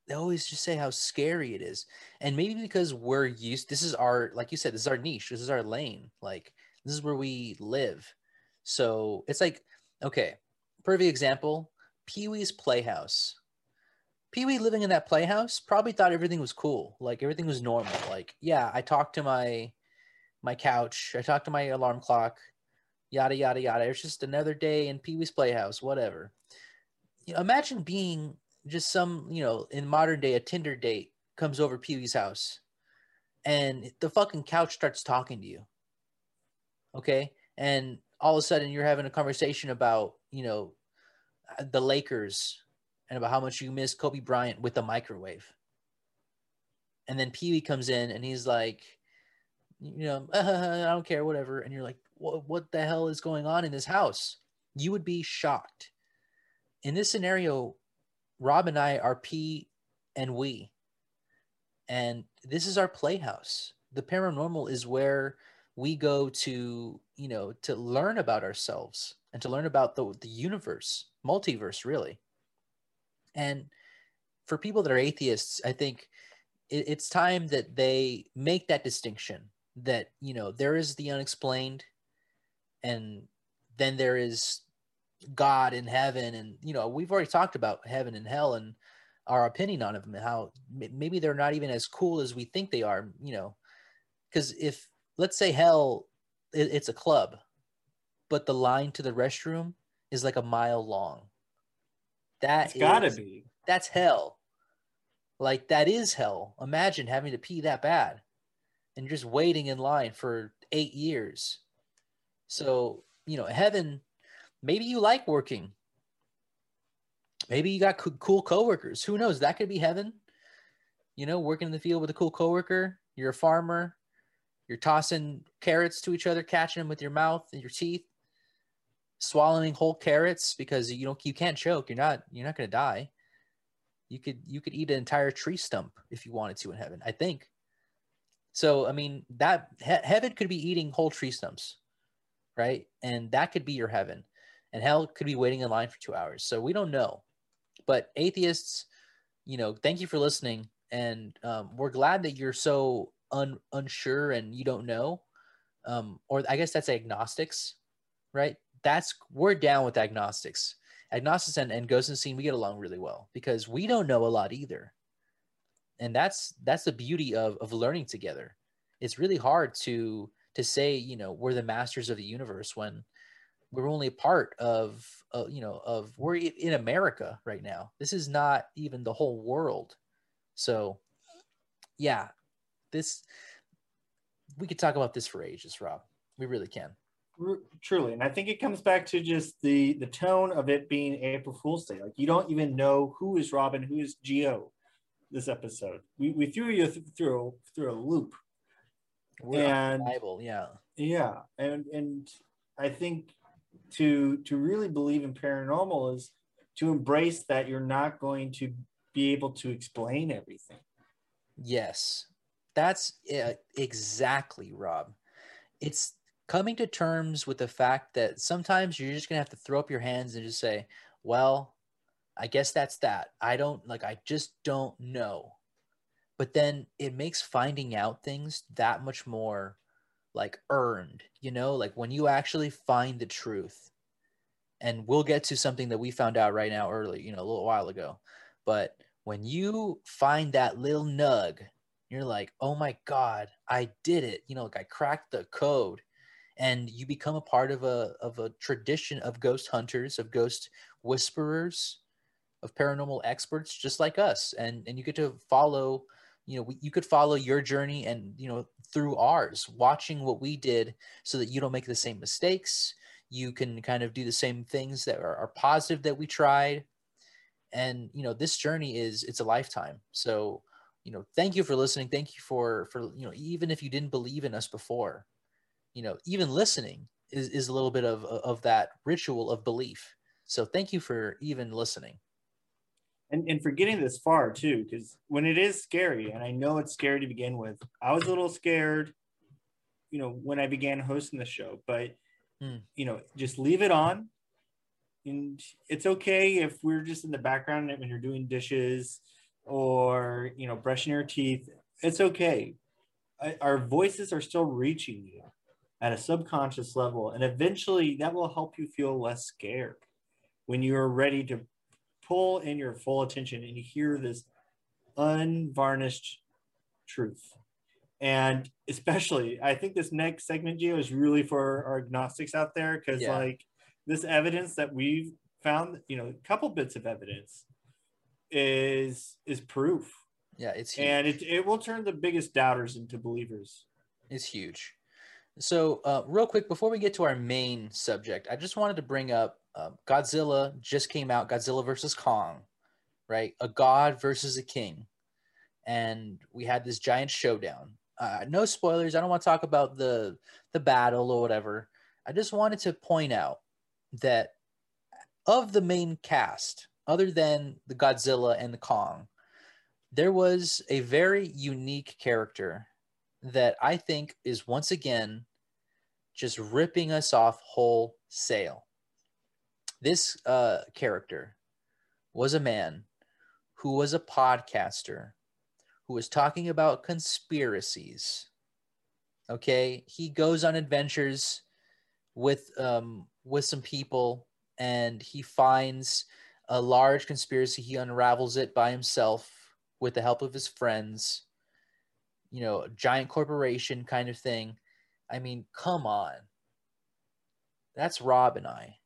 They always just say how scary it is. And maybe because we're used, this is our, like you said, this is our niche, this is our lane. Like, this is where we live. So it's like, okay, perfect example Pee Wee's Playhouse. Pee Wee living in that playhouse probably thought everything was cool. Like everything was normal. Like, yeah, I talked to my my couch, I talked to my alarm clock, yada yada yada. It's just another day in Pee Wee's Playhouse, whatever. You know, imagine being just some, you know, in modern day, a Tinder date comes over Pee Wee's house and the fucking couch starts talking to you. Okay. And all of a sudden you're having a conversation about, you know, the Lakers and about how much you miss Kobe Bryant with the microwave. And then Pee Wee comes in and he's like, you know, (laughs) I don't care, whatever. And you're like, what, what the hell is going on in this house? You would be shocked. In this scenario, Rob and I are Pee and Wee. And this is our playhouse. The paranormal is where we go to, you know, to learn about ourselves and to learn about the, the universe, multiverse, really. And for people that are atheists, I think it, it's time that they make that distinction that, you know, there is the unexplained and then there is God in heaven. And, you know, we've already talked about heaven and hell and our opinion on them and how maybe they're not even as cool as we think they are, you know, because if, let's say hell, it, it's a club, but the line to the restroom is like a mile long. That it's gotta be that's hell. Like that is hell. Imagine having to pee that bad and you're just waiting in line for eight years. So, you know, heaven, maybe you like working. Maybe you got co- cool coworkers. Who knows? That could be heaven. You know, working in the field with a cool coworker. You're a farmer. You're tossing carrots to each other, catching them with your mouth and your teeth, swallowing whole carrots because you don't you can't choke. You're not you're not gonna die. You could you could eat an entire tree stump if you wanted to in heaven. I think. So I mean that he- heaven could be eating whole tree stumps, right? And that could be your heaven, and hell could be waiting in line for two hours. So we don't know. But atheists, you know, thank you for listening, and um, we're glad that you're so un- unsure and you don't know. Um, or I guess that's agnostics, right? That's we're down with agnostics. Agnostics and, and ghost and scene we get along really well because we don't know a lot either. And that's that's the beauty of of learning together. It's really hard to to say you know we're the masters of the universe when we're only a part of uh, you know of we're in america right now. This is not even the whole world. So yeah this we could talk about this for ages rob. We really can truly and i think it comes back to just the the tone of it being april fool's day. Like you don't even know who is robin who is geo this episode. We, we threw you th- through through a loop. We're And- bible yeah. Yeah and and i think to to really believe in paranormal is to embrace that you're not going to be able to explain everything. Yes, that's uh, exactly Rob. It's coming to terms with the fact that sometimes you're just gonna have to throw up your hands and just say, "Well, I guess that's that. I don't like. I just don't know." But then it makes finding out things that much more like earned. You know, like when you actually find the truth, and we'll get to something that we found out right now early, you know, a little while ago. But when you find that little nug, you're like, oh my God, I did it. You know, like I cracked the code. And you become a part of a of a tradition of ghost hunters, of ghost whisperers, of paranormal experts just like us. And and you get to follow, you know, we, you could follow your journey and you know through ours, watching what we did so that you don't make the same mistakes. You can kind of do the same things that are, are positive that we tried and you know this journey is it's a lifetime so you know thank you for listening thank you for for you know even if you didn't believe in us before you know even listening is, is a little bit of of that ritual of belief. So thank you for even listening. And, and for getting this far too because when it is scary and i know it's scary to begin with i was a little scared you know when i began hosting the show but hmm. you know just leave it on. And it's okay if we're just in the background when you're doing dishes or you know brushing your teeth it's okay. Our voices are still reaching you at a subconscious level and eventually that will help you feel less scared when you're ready to pull in your full attention and hear this unvarnished truth and especially i think this next segment geo is really for our agnostics out there because yeah. like this evidence that we've found, you know, a couple bits of evidence is is proof. Yeah, it's huge. and it it will turn the biggest doubters into believers. It's huge. So, uh, real quick before we get to our main subject, I just wanted to bring up uh, Godzilla just came out. Godzilla versus Kong, right? A god versus a king, and we had this giant showdown. Uh, no spoilers. I don't want to talk about the the battle or whatever. I just wanted to point out that of the main cast, other than the Godzilla and the Kong, there was a very unique character that I think is once again just ripping us off wholesale. This uh, character was a man who was a podcaster who was talking about conspiracies. Okay, he goes on adventures with um, with some people and he finds a large conspiracy. He unravels it by himself with the help of his friends. You know, giant corporation kind of thing. I mean, come on. That's Rob and I.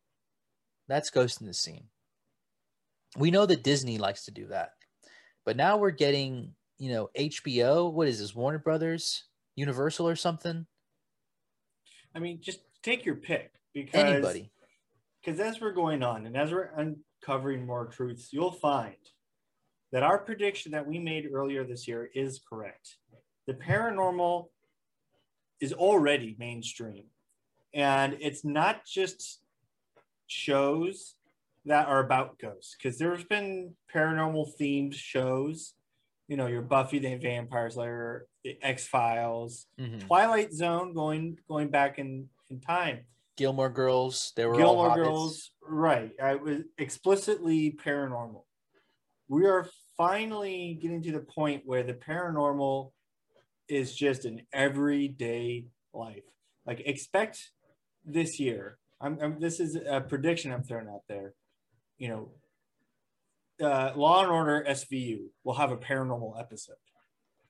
That's Ghost in the Scene. We know that Disney likes to do that. But now we're getting, you know, HBO. What is this? Warner Brothers? Universal or something? I mean, just take your pick because anybody. Because as we're going on and as we're uncovering more truths, you'll find that our prediction that we made earlier this year is correct. The paranormal is already mainstream, and it's not just shows that are about ghosts because there's been paranormal themed shows you know your buffy the vampire slayer the x files mm-hmm. twilight zone going going back in in time Gilmore Girls. They were Gilmore Girls, right? I was explicitly paranormal. We are finally getting to the point where the paranormal is just an everyday life. Like expect this year. I'm, I'm this is a prediction I'm throwing out there. You know, uh, Law and Order SVU will have a paranormal episode.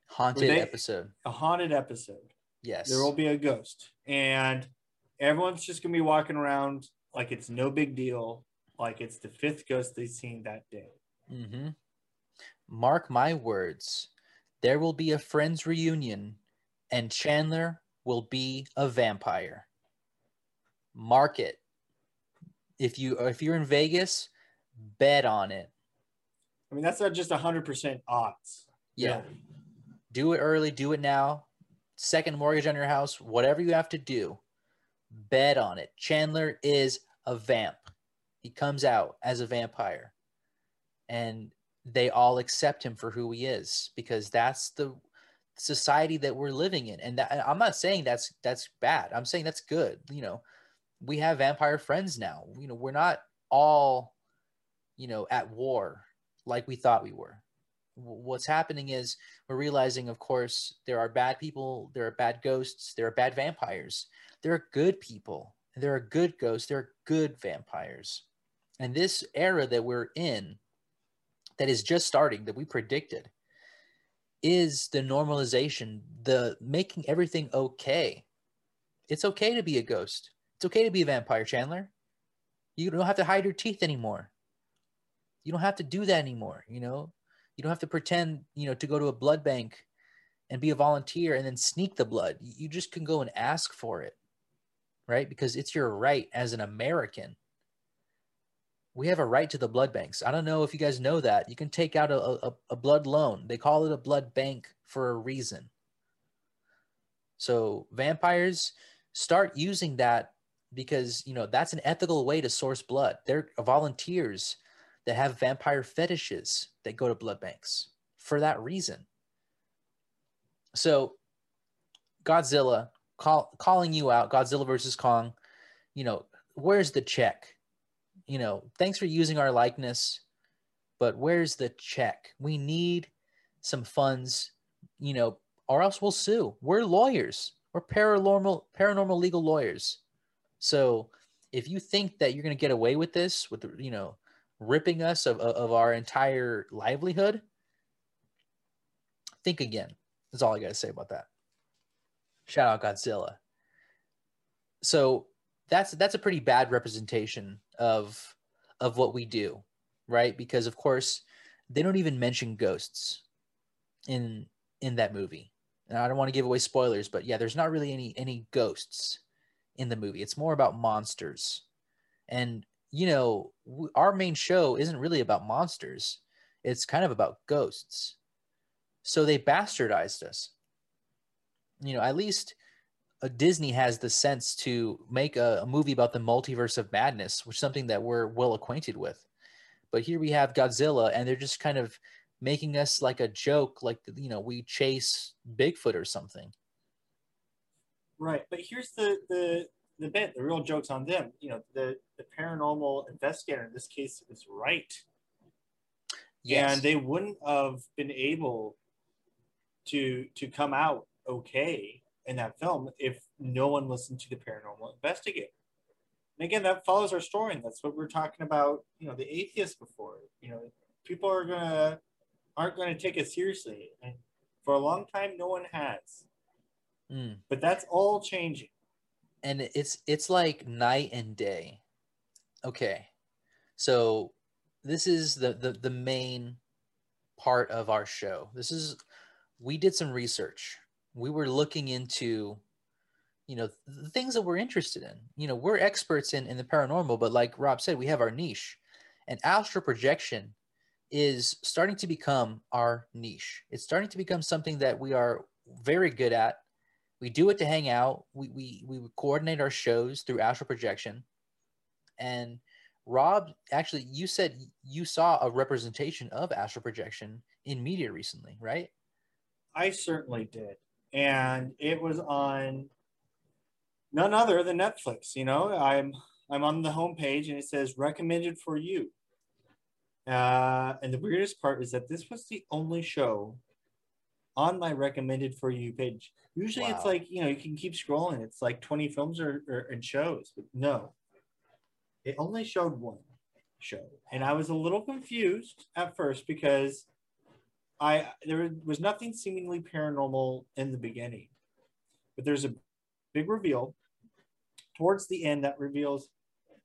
Haunted they, episode. A haunted episode. Yes. There will be a ghost. And everyone's just gonna be walking around like it's no big deal, like it's the fifth ghost they've seen that day. Mm-hmm. Mark my words, there will be a friends reunion, and Chandler will be a vampire. Mark it. If you if you're in Vegas, bet on it. I mean, that's not just hundred percent odds. Yeah. Do it early. Do it now. Second mortgage on your house. Whatever you have to do bet on it. Chandler is a vamp. He comes out as a vampire. And they all accept him for who he is because that's the society that we're living in. And that, I'm not saying that's that's bad. I'm saying that's good. You know, we have vampire friends now. You know, we're not all, you know, at war like we thought we were. What's happening is we're realizing, of course, there are bad people, there are bad ghosts, there are bad vampires there are good people There are good ghosts, there are good vampires. And this era that we're in, that is just starting, that we predicted, is the normalization, the making everything okay. It's okay to be a ghost. It's okay to be a vampire, Chandler. You don't have to hide your teeth anymore. You don't have to do that anymore, you know? You don't have to pretend, you know, to go to a blood bank and be a volunteer and then sneak the blood. You just can go and ask for it, right? Because it's your right as an American. We have a right to the blood banks. I don't know if you guys know that. You can take out a, a, a blood loan. They call it a blood bank for a reason. So vampires start using that because you know that's an ethical way to source blood. They're volunteers that have vampire fetishes that go to blood banks for that reason. So Godzilla call, calling you out, Godzilla versus Kong, you know, where's the check? You know, thanks for using our likeness, but where's the check? We need some funds, you know, or else we'll sue. We're lawyers. We're paranormal paranormal legal lawyers. So if you think that you're going to get away with this with you know ripping us of, of our entire livelihood think again that's all I got to say about that. Shout out Godzilla. So that's that's a pretty bad representation of of what we do, right? Because of course they don't even mention ghosts in in that movie. And I don't want to give away spoilers, but yeah, there's not really any any ghosts in the movie. It's more about monsters. And you know, our main show isn't really about monsters. It's kind of about ghosts. So they bastardized us. You know, at least Uh, Disney has the sense to make a, a movie about the multiverse of madness, which is something that we're well acquainted with. But here we have Godzilla, and they're just kind of making us like a joke, like you know, we chase Bigfoot or something. Right, but here's the the the bit. The real joke's on them. You know, the the paranormal investigator in this case is right. Yes. And they wouldn't have been able to to come out okay in that film if no one listened to the paranormal investigator. And again, that follows our story, and that's what we're talking about. You know, the atheists before. You know, people are gonna aren't gonna take it seriously, and for a long time, no one has. Mm. But that's all changing. And it's it's like night and day. Okay, so this is the the the main part of our show. This is we did some research. We were looking into, you know, the things that we're interested in. You know, we're experts in, in the paranormal, but like Rob said, we have our niche. And astral projection is starting to become our niche. It's starting to become something that we are very good at. We do it to hang out. We, we, we coordinate our shows through astral projection. And Rob, actually, you said you saw a representation of astral projection in media recently, right? I certainly did. And it was on none other than Netflix. You know, I'm I'm on the homepage and it says recommended for you. Uh, and the weirdest part is that this was the only show on my recommended for you page. Usually wow. it's like, you know, you can keep scrolling. It's like 20 films or, or and shows, but no, it only showed one show. And I was a little confused at first because I there was nothing seemingly paranormal in the beginning, but there's a big reveal towards the end that reveals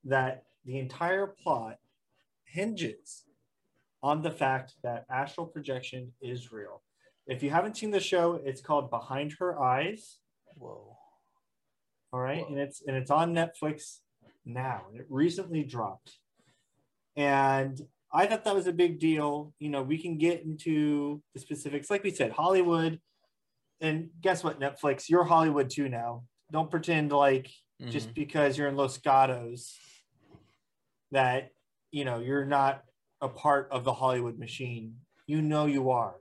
that the entire plot hinges on the fact that astral projection is real. If you haven't seen the show, it's called Behind Her Eyes. Whoa. All right, Whoa. and it's and it's on Netflix now. It recently dropped. And I thought that was a big deal. You know, we can get into the specifics. Like we said, Hollywood. And guess what, Netflix? You're Hollywood too now. Don't pretend like mm-hmm. just because you're in Los Gatos that, you know, you're not a part of the Hollywood machine. You know you are.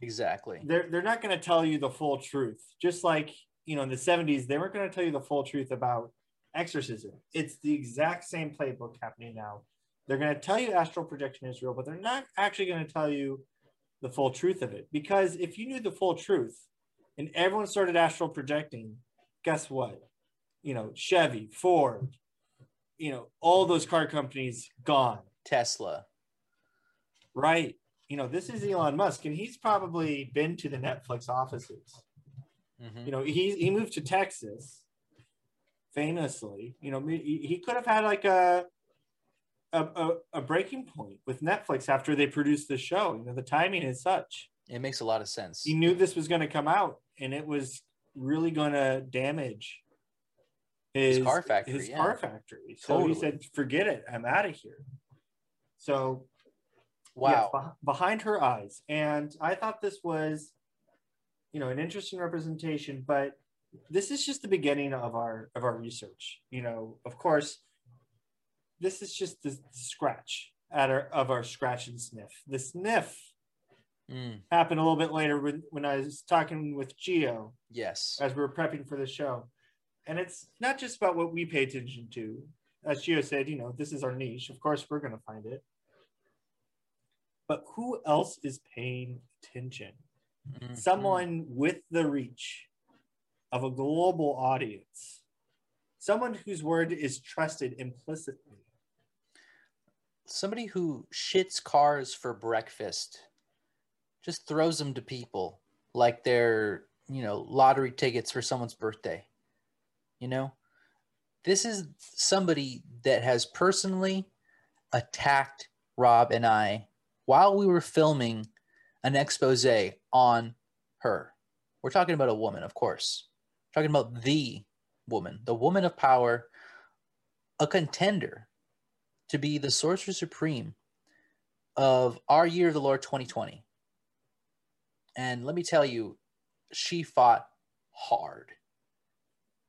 Exactly. They're, they're not going to tell you the full truth. Just like, you know, in the 70s, they weren't going to tell you the full truth about exorcism. It's the exact same playbook happening now they're going to tell you astral projection is real, but they're not actually going to tell you the full truth of it. Because if you knew the full truth and everyone started astral projecting, guess what? you know, Chevy, Ford, you know, all those car companies gone. Tesla. Right. You know, this is Elon Musk, and he's probably been to the Netflix offices. Mhm. You know, he he moved to Texas, famously. You know, he, he could have had like a, a a a breaking point with Netflix after they produced the show. You know, the timing is such. It makes a lot of sense. He knew this was going to come out, and it was really going to damage his, car factory, His yeah. car factory. So Totally. he said, "Forget it. I'm out of here." So Wow. yes, behind her eyes. And I thought this was, you know, an interesting representation, but this is just the beginning of our of our research. You know, of course, this is just the scratch at our of our scratch and sniff. The sniff Mm, happened a little bit later when, when I was talking with Geo. yes. as we were prepping for the show. And it's not just about what we pay attention to. As Geo said, you know, this is our niche. Of course, we're going to find it. But who else is paying attention? Mhm. Someone with the reach of a global audience, someone whose word is trusted implicitly. Somebody who shits cars for breakfast, just throws them to people like they're, you know, lottery tickets for someone's birthday. You know, this is somebody that has personally attacked Rob and I while we were filming an expose on her. We're talking about a woman, of course. talking about the woman, the woman of power, a contender to be the sorcerer supreme of our year of the Lord 2020. And let me tell you, she fought hard.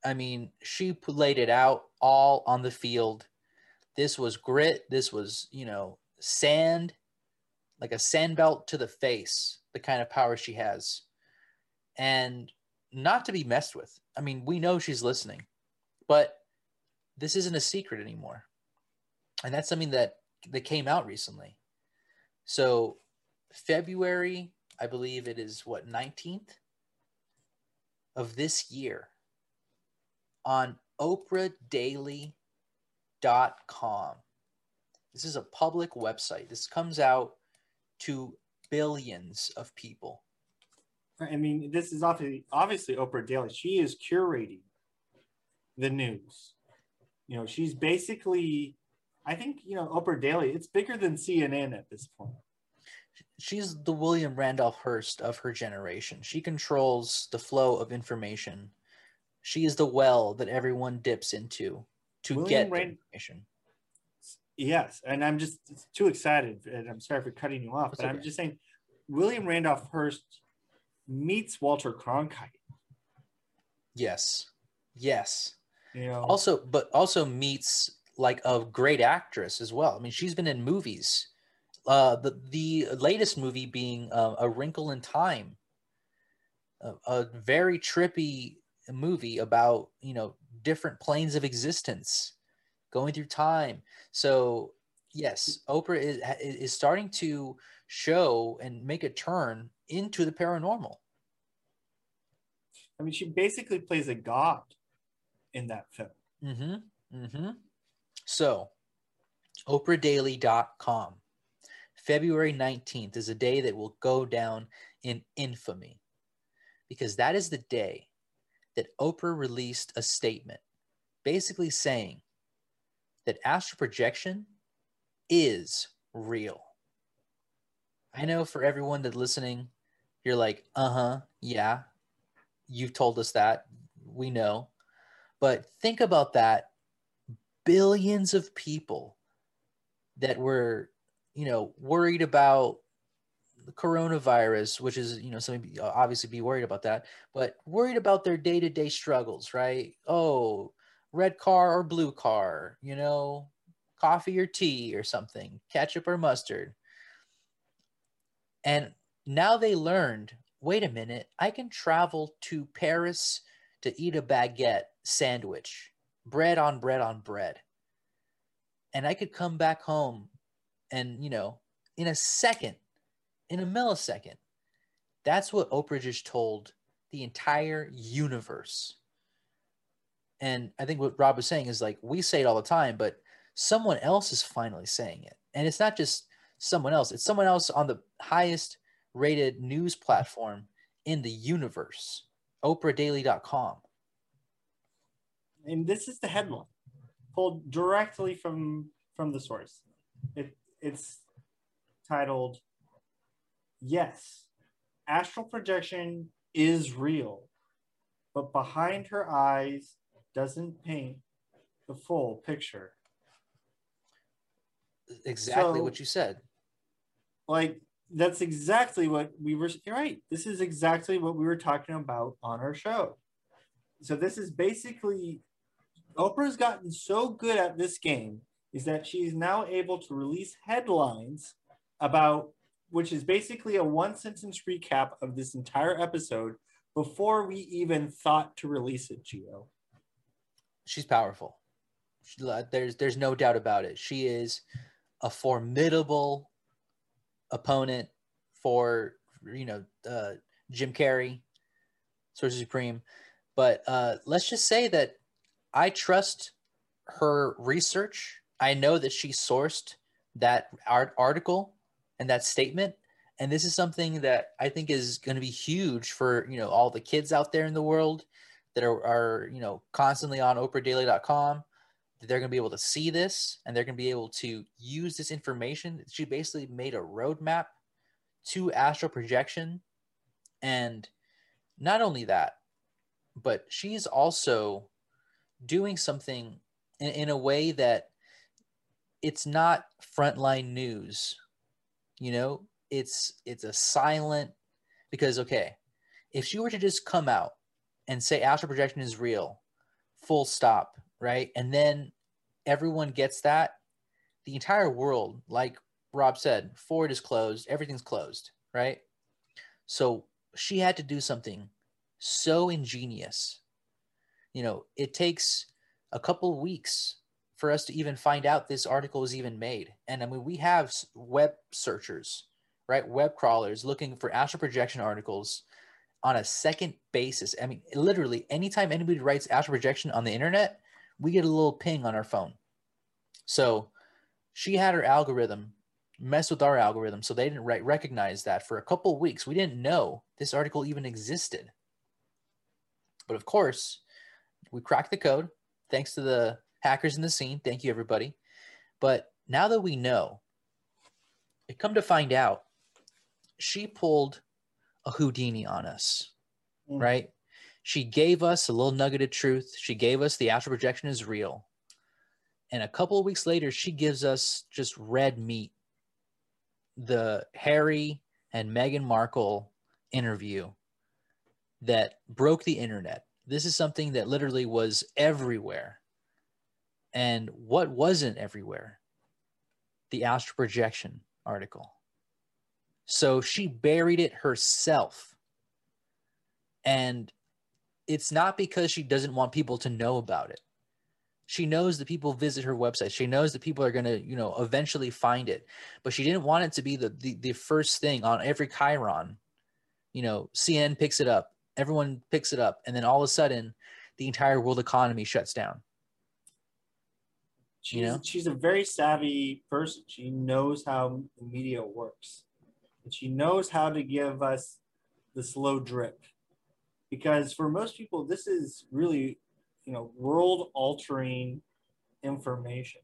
I mean, she laid it out all on the field. This was grit. This was, you know, sand, like a sand belt to the face, the kind of power she has. And not to be messed with. I mean, we know she's listening, but this isn't a secret anymore. And that's something that that came out recently. So February, I believe it is what 19th of this year on oprahdaily.com. This is a public website. This comes out to billions of people. I mean, this is obviously obviously Oprah Daily. She is curating the news. You know, she's basically, I think, you know, Oprah Daily. It's bigger than CNN at this point. She's the William Randolph Hearst of her generation. She controls the flow of information. She is the well that everyone dips into to William get Rand- information. Yes, and I'm just too excited, and I'm sorry for cutting you off, That's but I'm just saying, William Randolph Hearst meets Walter Cronkite. Yes. Yes. You know, Also, but also meets like a great actress as well. I mean, she's been in movies. Uh, the the latest movie being uh, A Wrinkle in Time, a, a very trippy movie about you know different planes of existence, going through time. So yes, Oprah is is starting to show and make a turn into the paranormal. I mean, she basically plays a god in that film. Mm-hmm. Mm-hmm. So, OprahDaily.com. February 19th is a day that will go down in infamy because that is the day that Oprah released a statement basically saying that astral projection is real. I know for everyone that's listening, you're like, uh huh, yeah, you've told us that. We know. But think about that billions of people that were, you know, worried about the coronavirus, which is, you know, something uh, obviously be worried about that, but worried about their day to day struggles, right? Oh, red car or blue car, you know, coffee or tea or something, ketchup or mustard. And now they learned wait a minute, I can travel to Paris to eat a baguette sandwich, bread on bread on bread. And I could come back home and, you know, in a second, in a millisecond. That's what Oprah just told the entire universe. And I think what Rob was saying is like we say it all the time, but someone else is finally saying it. And it's not just someone else, it's someone else on the highest rated news platform in the universe, oprahdaily.com. And this is the headline pulled directly from from the source. It it's titled Yes, astral projection is real, but behind her eyes doesn't paint the full picture. Exactly So- what you said. Like that's exactly what we were you're right. This is exactly what we were talking about on our show. So this is basically Oprah's gotten so good at this game is that she's now able to release headlines about which is basically a one sentence recap of this entire episode before we even thought to release it, Gio. She's powerful. There's there's no doubt about it. She is a formidable opponent for you know uh, Jim Carrey, Sorcerer Supreme. But uh, let's just say that I trust her research. I know that she sourced that art article and that statement, and this is something that I think is going to be huge for you know all the kids out there in the world that are, are you know constantly on OprahDaily.com. That they're going to be able to see this and they're going to be able to use this information. She basically made a roadmap to astral projection, and not only that, but she's also doing something in, in a way that it's not frontline news you know? It's it's a silent because okay if she were to just come out and say astral projection is real full stop right? And then everyone gets that the entire world like rob said ford is closed everything's closed right? So she had to do something so ingenious you know it takes a couple weeks for us to even find out this article was even made. And i mean we have web searchers right? Web crawlers looking for astral projection articles on a second basis. I mean literally anytime anybody writes astral projection on the internet we get a little ping on our phone. So she had her algorithm mess with our algorithm so they didn't re- recognize that for a couple weeks. We didn't know this article even existed. But of course we cracked the code. Thanks to the hackers in the scene. Thank you everybody. But now that we know it come to find out she pulled a houdini on us Mm. right? She gave us a little nugget of truth. She gave us the astral projection is real. And a couple of weeks later she gives us just red meat. The harry and meghan markle interview that broke the internet this is something that literally was everywhere. And what wasn't everywhere? The astral projection article. So she buried it herself. And it's not because she doesn't want people to know about it. She knows that people visit her website. She knows that people are going to you know eventually find it. But she didn't want it to be the, the the first thing on every chyron. You know cnn picks it up everyone picks it up and then all of a sudden the entire world economy shuts down She's, You know? she's a very savvy person. She knows how the media works. And she knows how to give us the slow drip. Because for most people, this is really, you know, world altering information.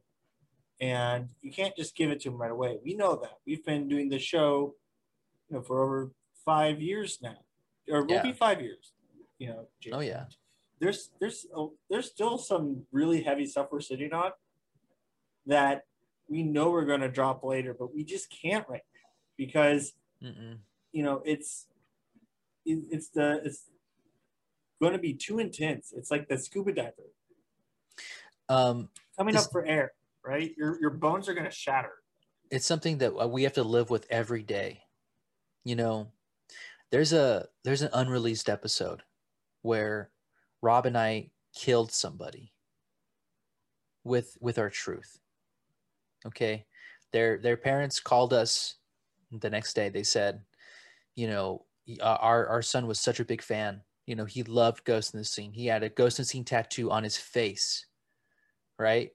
And you can't just give it to them right away. We know that. We've been doing the show, you know, for over five years now. Or will Yeah. be five years. You know, oh yeah there's there's oh, there's still some really heavy stuff we're sitting on that we know we're going to drop later, but we just can't right now because Mm-mm. you know it's it, it's the it's going to be too intense. It's like the scuba diver um coming up for air, right? Your your bones are going to shatter. it's something that uh, we have to live with every day you know there's a there's an unreleased episode where rob and i killed somebody with with our truth okay their their parents called us the next day they said you know uh, our our son was such a big fan You know, he loved Ghost in the Scene. He had a Ghost in the Scene tattoo on his face, right?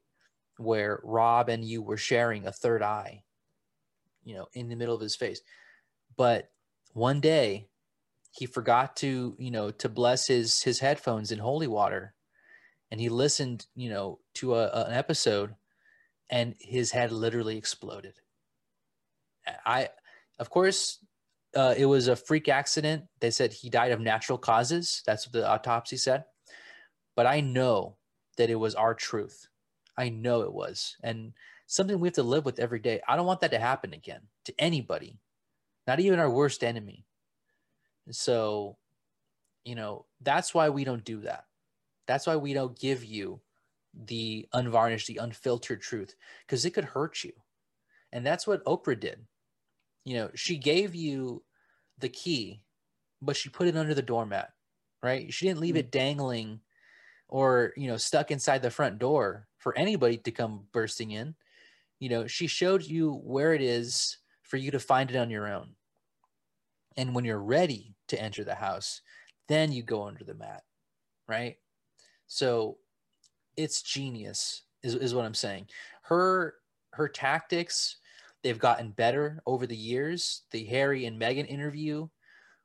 Where Rob and you were sharing a third eye, you know, in the middle of his face. But one day he forgot to, you know, to bless his his headphones in holy water. And he listened, you know, to a, an episode and his head literally exploded. I, of course, uh, it was a freak accident. They said he died of natural causes. That's what the autopsy said. But I know that it was our truth. I know it was. And something we have to live with every day. I don't want that to happen again to anybody, not even our worst enemy. so, you know, that's why we don't do that. That's why we don't give you the unvarnished, the unfiltered truth, because it could hurt you. And that's what Oprah did you know, she gave you the key, but she put it under the doormat, right? She didn't leave mm-hmm. it dangling or, you know, stuck inside the front door for anybody to come bursting in. You know, she showed you where it is for you to find it on your own. And when you're ready to enter the house, then you go under the mat, right? So it's genius is, is what I'm saying. Her her tactics They've gotten better over the years. The Harry and Meghan interview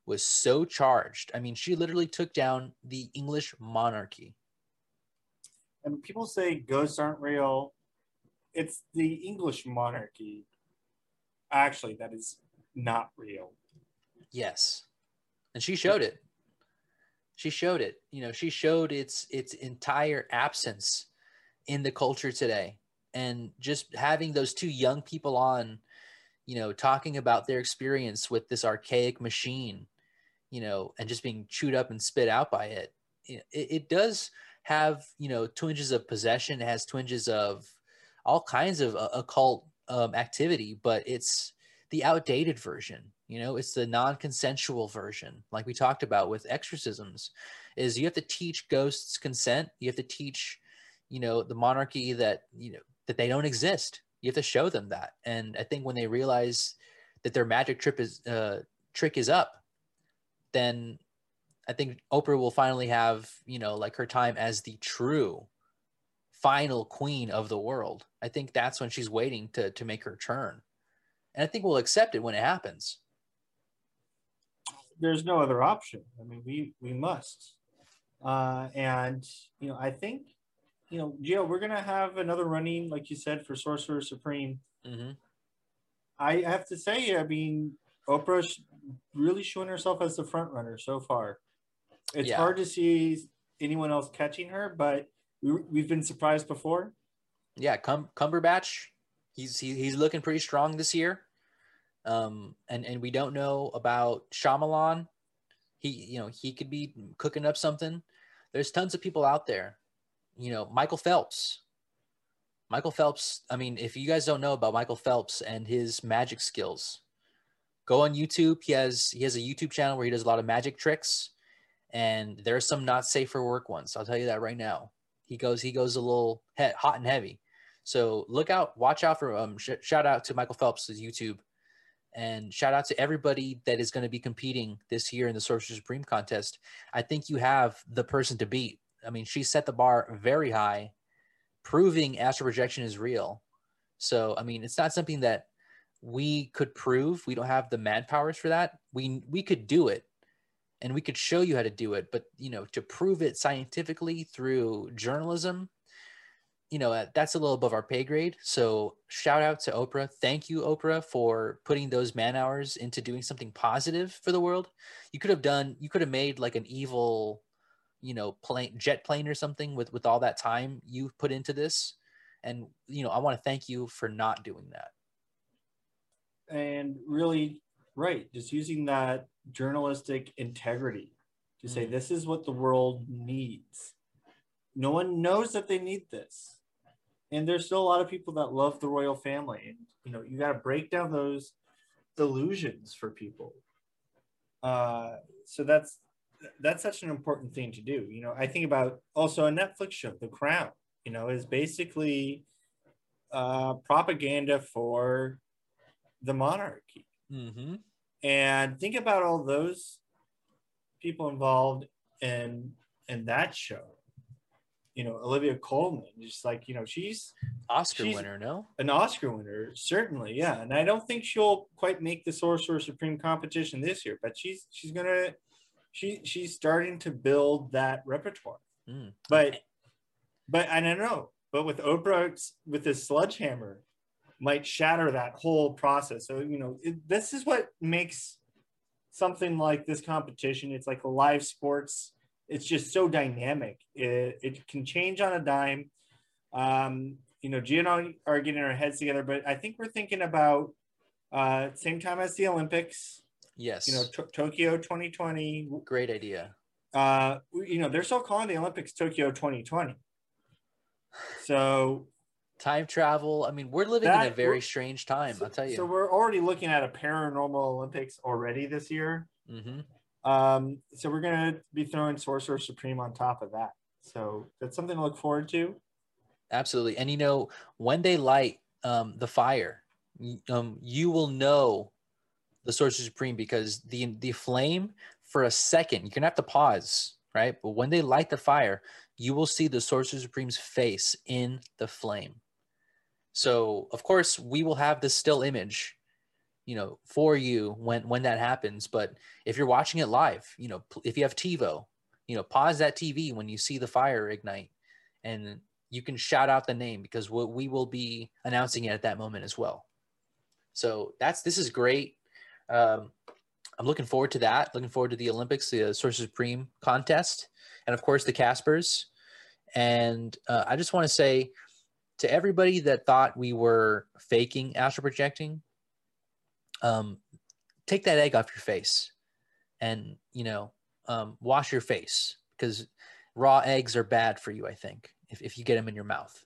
was so charged. I mean, she literally took down the English monarchy. And people say ghosts aren't real. It's the English monarchy, actually, that is not real. Yes. And she showed it. She showed it. You know, she showed its its entire absence in the culture today and just having those two young people on you know talking about their experience with this archaic machine you know and just being chewed up and spit out by it it, it does have you know twinges of possession it has twinges of all kinds of uh, occult um, activity but it's the outdated version you know it's the non-consensual version like we talked about with exorcisms is you have to teach ghosts consent you have to teach you know the monarchy that you know that they don't exist. You have to show them that. And I think when they realize that their magic trip is uh, trick is up, then I think Oprah will finally have you know like her time as the true final queen of the world. I think that's when she's waiting to to make her turn, and I think we'll accept it when it happens. There's no other option. I mean, we we must, uh, and you know, I think you know, Gio, we're gonna have another running, like you said, for Sorcerer Supreme. Mm-hmm. I have to say, I mean, Oprah's really showing herself as the front runner so far. It's yeah. hard to see anyone else catching her, but we, have been surprised before. Yeah, Cum- Cumberbatch, he's he, he's looking pretty strong this year. Um, and and we don't know about Shyamalan. He you know he could be cooking up something. There's tons of people out there you know, Michael Phelps. Michael Phelps, I mean, if you guys don't know about Michael Phelps and his magic skills, go on YouTube. He has he has a YouTube channel where he does a lot of magic tricks and there are some not safe for work ones. I'll tell you that right now. He goes he goes a little he- hot and heavy. So look out, watch out for um sh- shout out to Michael Phelps' YouTube and shout out to everybody that is going to be competing this year in the Sorcerer Supreme contest. I think you have the person to beat I mean, she set the bar very high, proving astral projection is real. So, I mean, it's not something that we could prove. We don't have the manpowers for that. We we could do it, and we could show you how to do it. But you know, to prove it scientifically through journalism, you know, that's a little above our pay grade. So, shout out to Oprah. Thank you, Oprah, for putting those man hours into doing something positive for the world. You could have done. You could have made like an evil you know plane jet plane or something with with all that time you put into this and you know i want to thank you for not doing that and really right just using that journalistic integrity to say mm. this is what the world needs no one knows that they need this and there's still a lot of people that love the royal family and you know you got to break down those illusions for people uh, so that's that's such an important thing to do. You know, I think about also a Netflix show, The Crown. You know, is basically uh, propaganda for the monarchy. Mm-hmm. And think about all those people involved in in that show. You know, Olivia Colman, just like you know, she's Oscar She's- winner, no? an Oscar winner, certainly, yeah. And I don't think she'll quite make the Sorcerer Supreme competition this year, but she's she's gonna she she's starting to build that repertoire. Mm. But but I don't know. But with Oprah with this sledgehammer, might shatter that whole process. So you know, it, this is what makes something like this competition. It's like a live sports. It's just so dynamic. It, it can change on a dime. Um, you know, Gia and I are getting our heads together, but I think we're thinking about uh, same time as the Olympics. Yes. You know, to- Tokyo 2020. Great idea. Uh, you know, they're still calling the Olympics Tokyo 2020. So Time travel. I mean, we're living in a very strange time, I'll tell you. So we're already looking at a paranormal Olympics already this year. hmm Um, so we're gonna be throwing Sorcerer Supreme on top of that. So that's something to look forward to. Absolutely. And you know, when they light um, the fire, um, you will know the Sorcerer Supreme because the the flame for a second, you're gonna have to pause, right? But when they light the fire, you will see the Sorcerer Supreme's face in the flame. So of course we will have the still image, you know, for you when when that happens. But if you're watching it live, you know, if you have TiVo, you know, pause that TV when you see the fire ignite, and you can shout out the name because we, we will be announcing it at that moment as well. So that's this is great. Um, I'm looking forward to that. Looking forward to the Olympics, the uh, Sorcerer Supreme contest, and of course the Caspers. And uh, I just want to say to everybody that thought we were faking astral projecting, um, take that egg off your face, and you know, um, wash your face because raw eggs are bad for you. I think if if you get them in your mouth.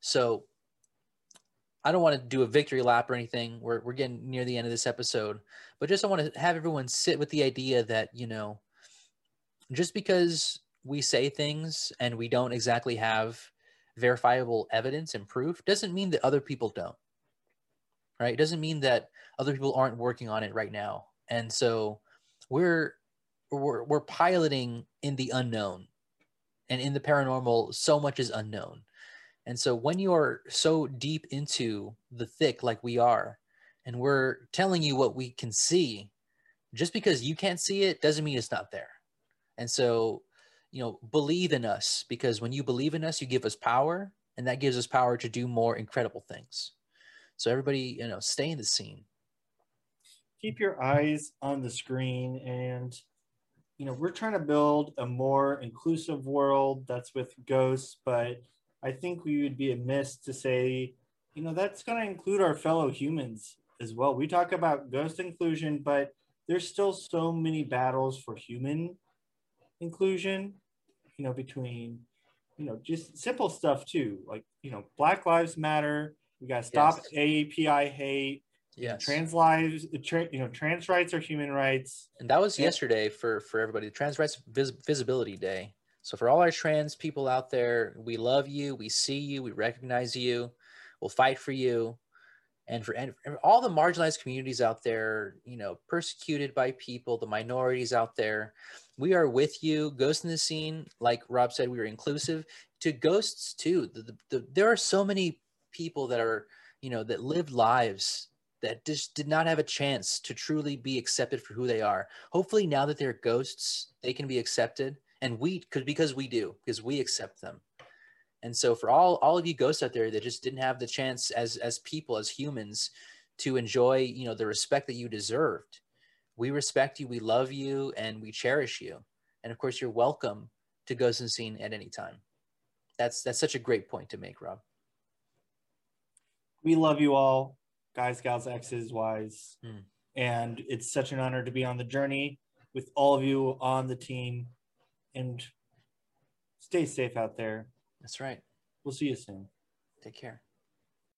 So I don't want to do a victory lap or anything. We're we're getting near the end of this episode, but just I want to have everyone sit with the idea that you know, just because we say things and we don't exactly have verifiable evidence and proof doesn't mean that other people don't. Right? It doesn't mean that other people aren't working on it right now. And so we're we're we're piloting in the unknown. And in the paranormal, so much is unknown. And so when you are so deep into the thick like we are, and we're telling you what we can see, just because you can't see it doesn't mean it's not there. And so, you know, believe in us because when you believe in us, you give us power, and that gives us power to do more incredible things. So everybody, you know, stay in the scene. Keep your eyes on the screen and you know, we're trying to build a more inclusive world that's with ghosts, but I think we would be amiss to say, you know, that's going to include our fellow humans as well. We talk about ghost inclusion, but there's still so many battles for human inclusion, you know, between, you know, just simple stuff too. Like, you know, Black Lives Matter. We got to stop API hate. Yes. Trans lives, uh, tra- you know, trans rights are human rights. And that was yesterday for for everybody. Trans Rights Vis- Visibility Day. So for all our trans people out there, we love you, we see you, we recognize you, we'll fight for you, and for and for all the marginalized communities out there, you know, persecuted by people, the minorities out there, we are with you. Ghost in the scene, like Rob said, we are inclusive to ghosts too. The, the, the, there are so many people that are, you know, that lived lives that just did not have a chance to truly be accepted for who they are. Hopefully, now that they're ghosts, they can be accepted, and we could because we do because we accept them. And so, for all all of you ghosts out there that just didn't have the chance as as people as humans to enjoy, you know, the respect that you deserved, we respect you, we love you, and we cherish you. And of course, you're welcome to Ghost and Scene at any time. That's that's such a great point to make, Rob. We love you all, guys, gals, X's, Y's. Mm. And it's such an honor to be on the journey with all of you on the team. And stay safe out there. That's right. We'll see you soon. Take care.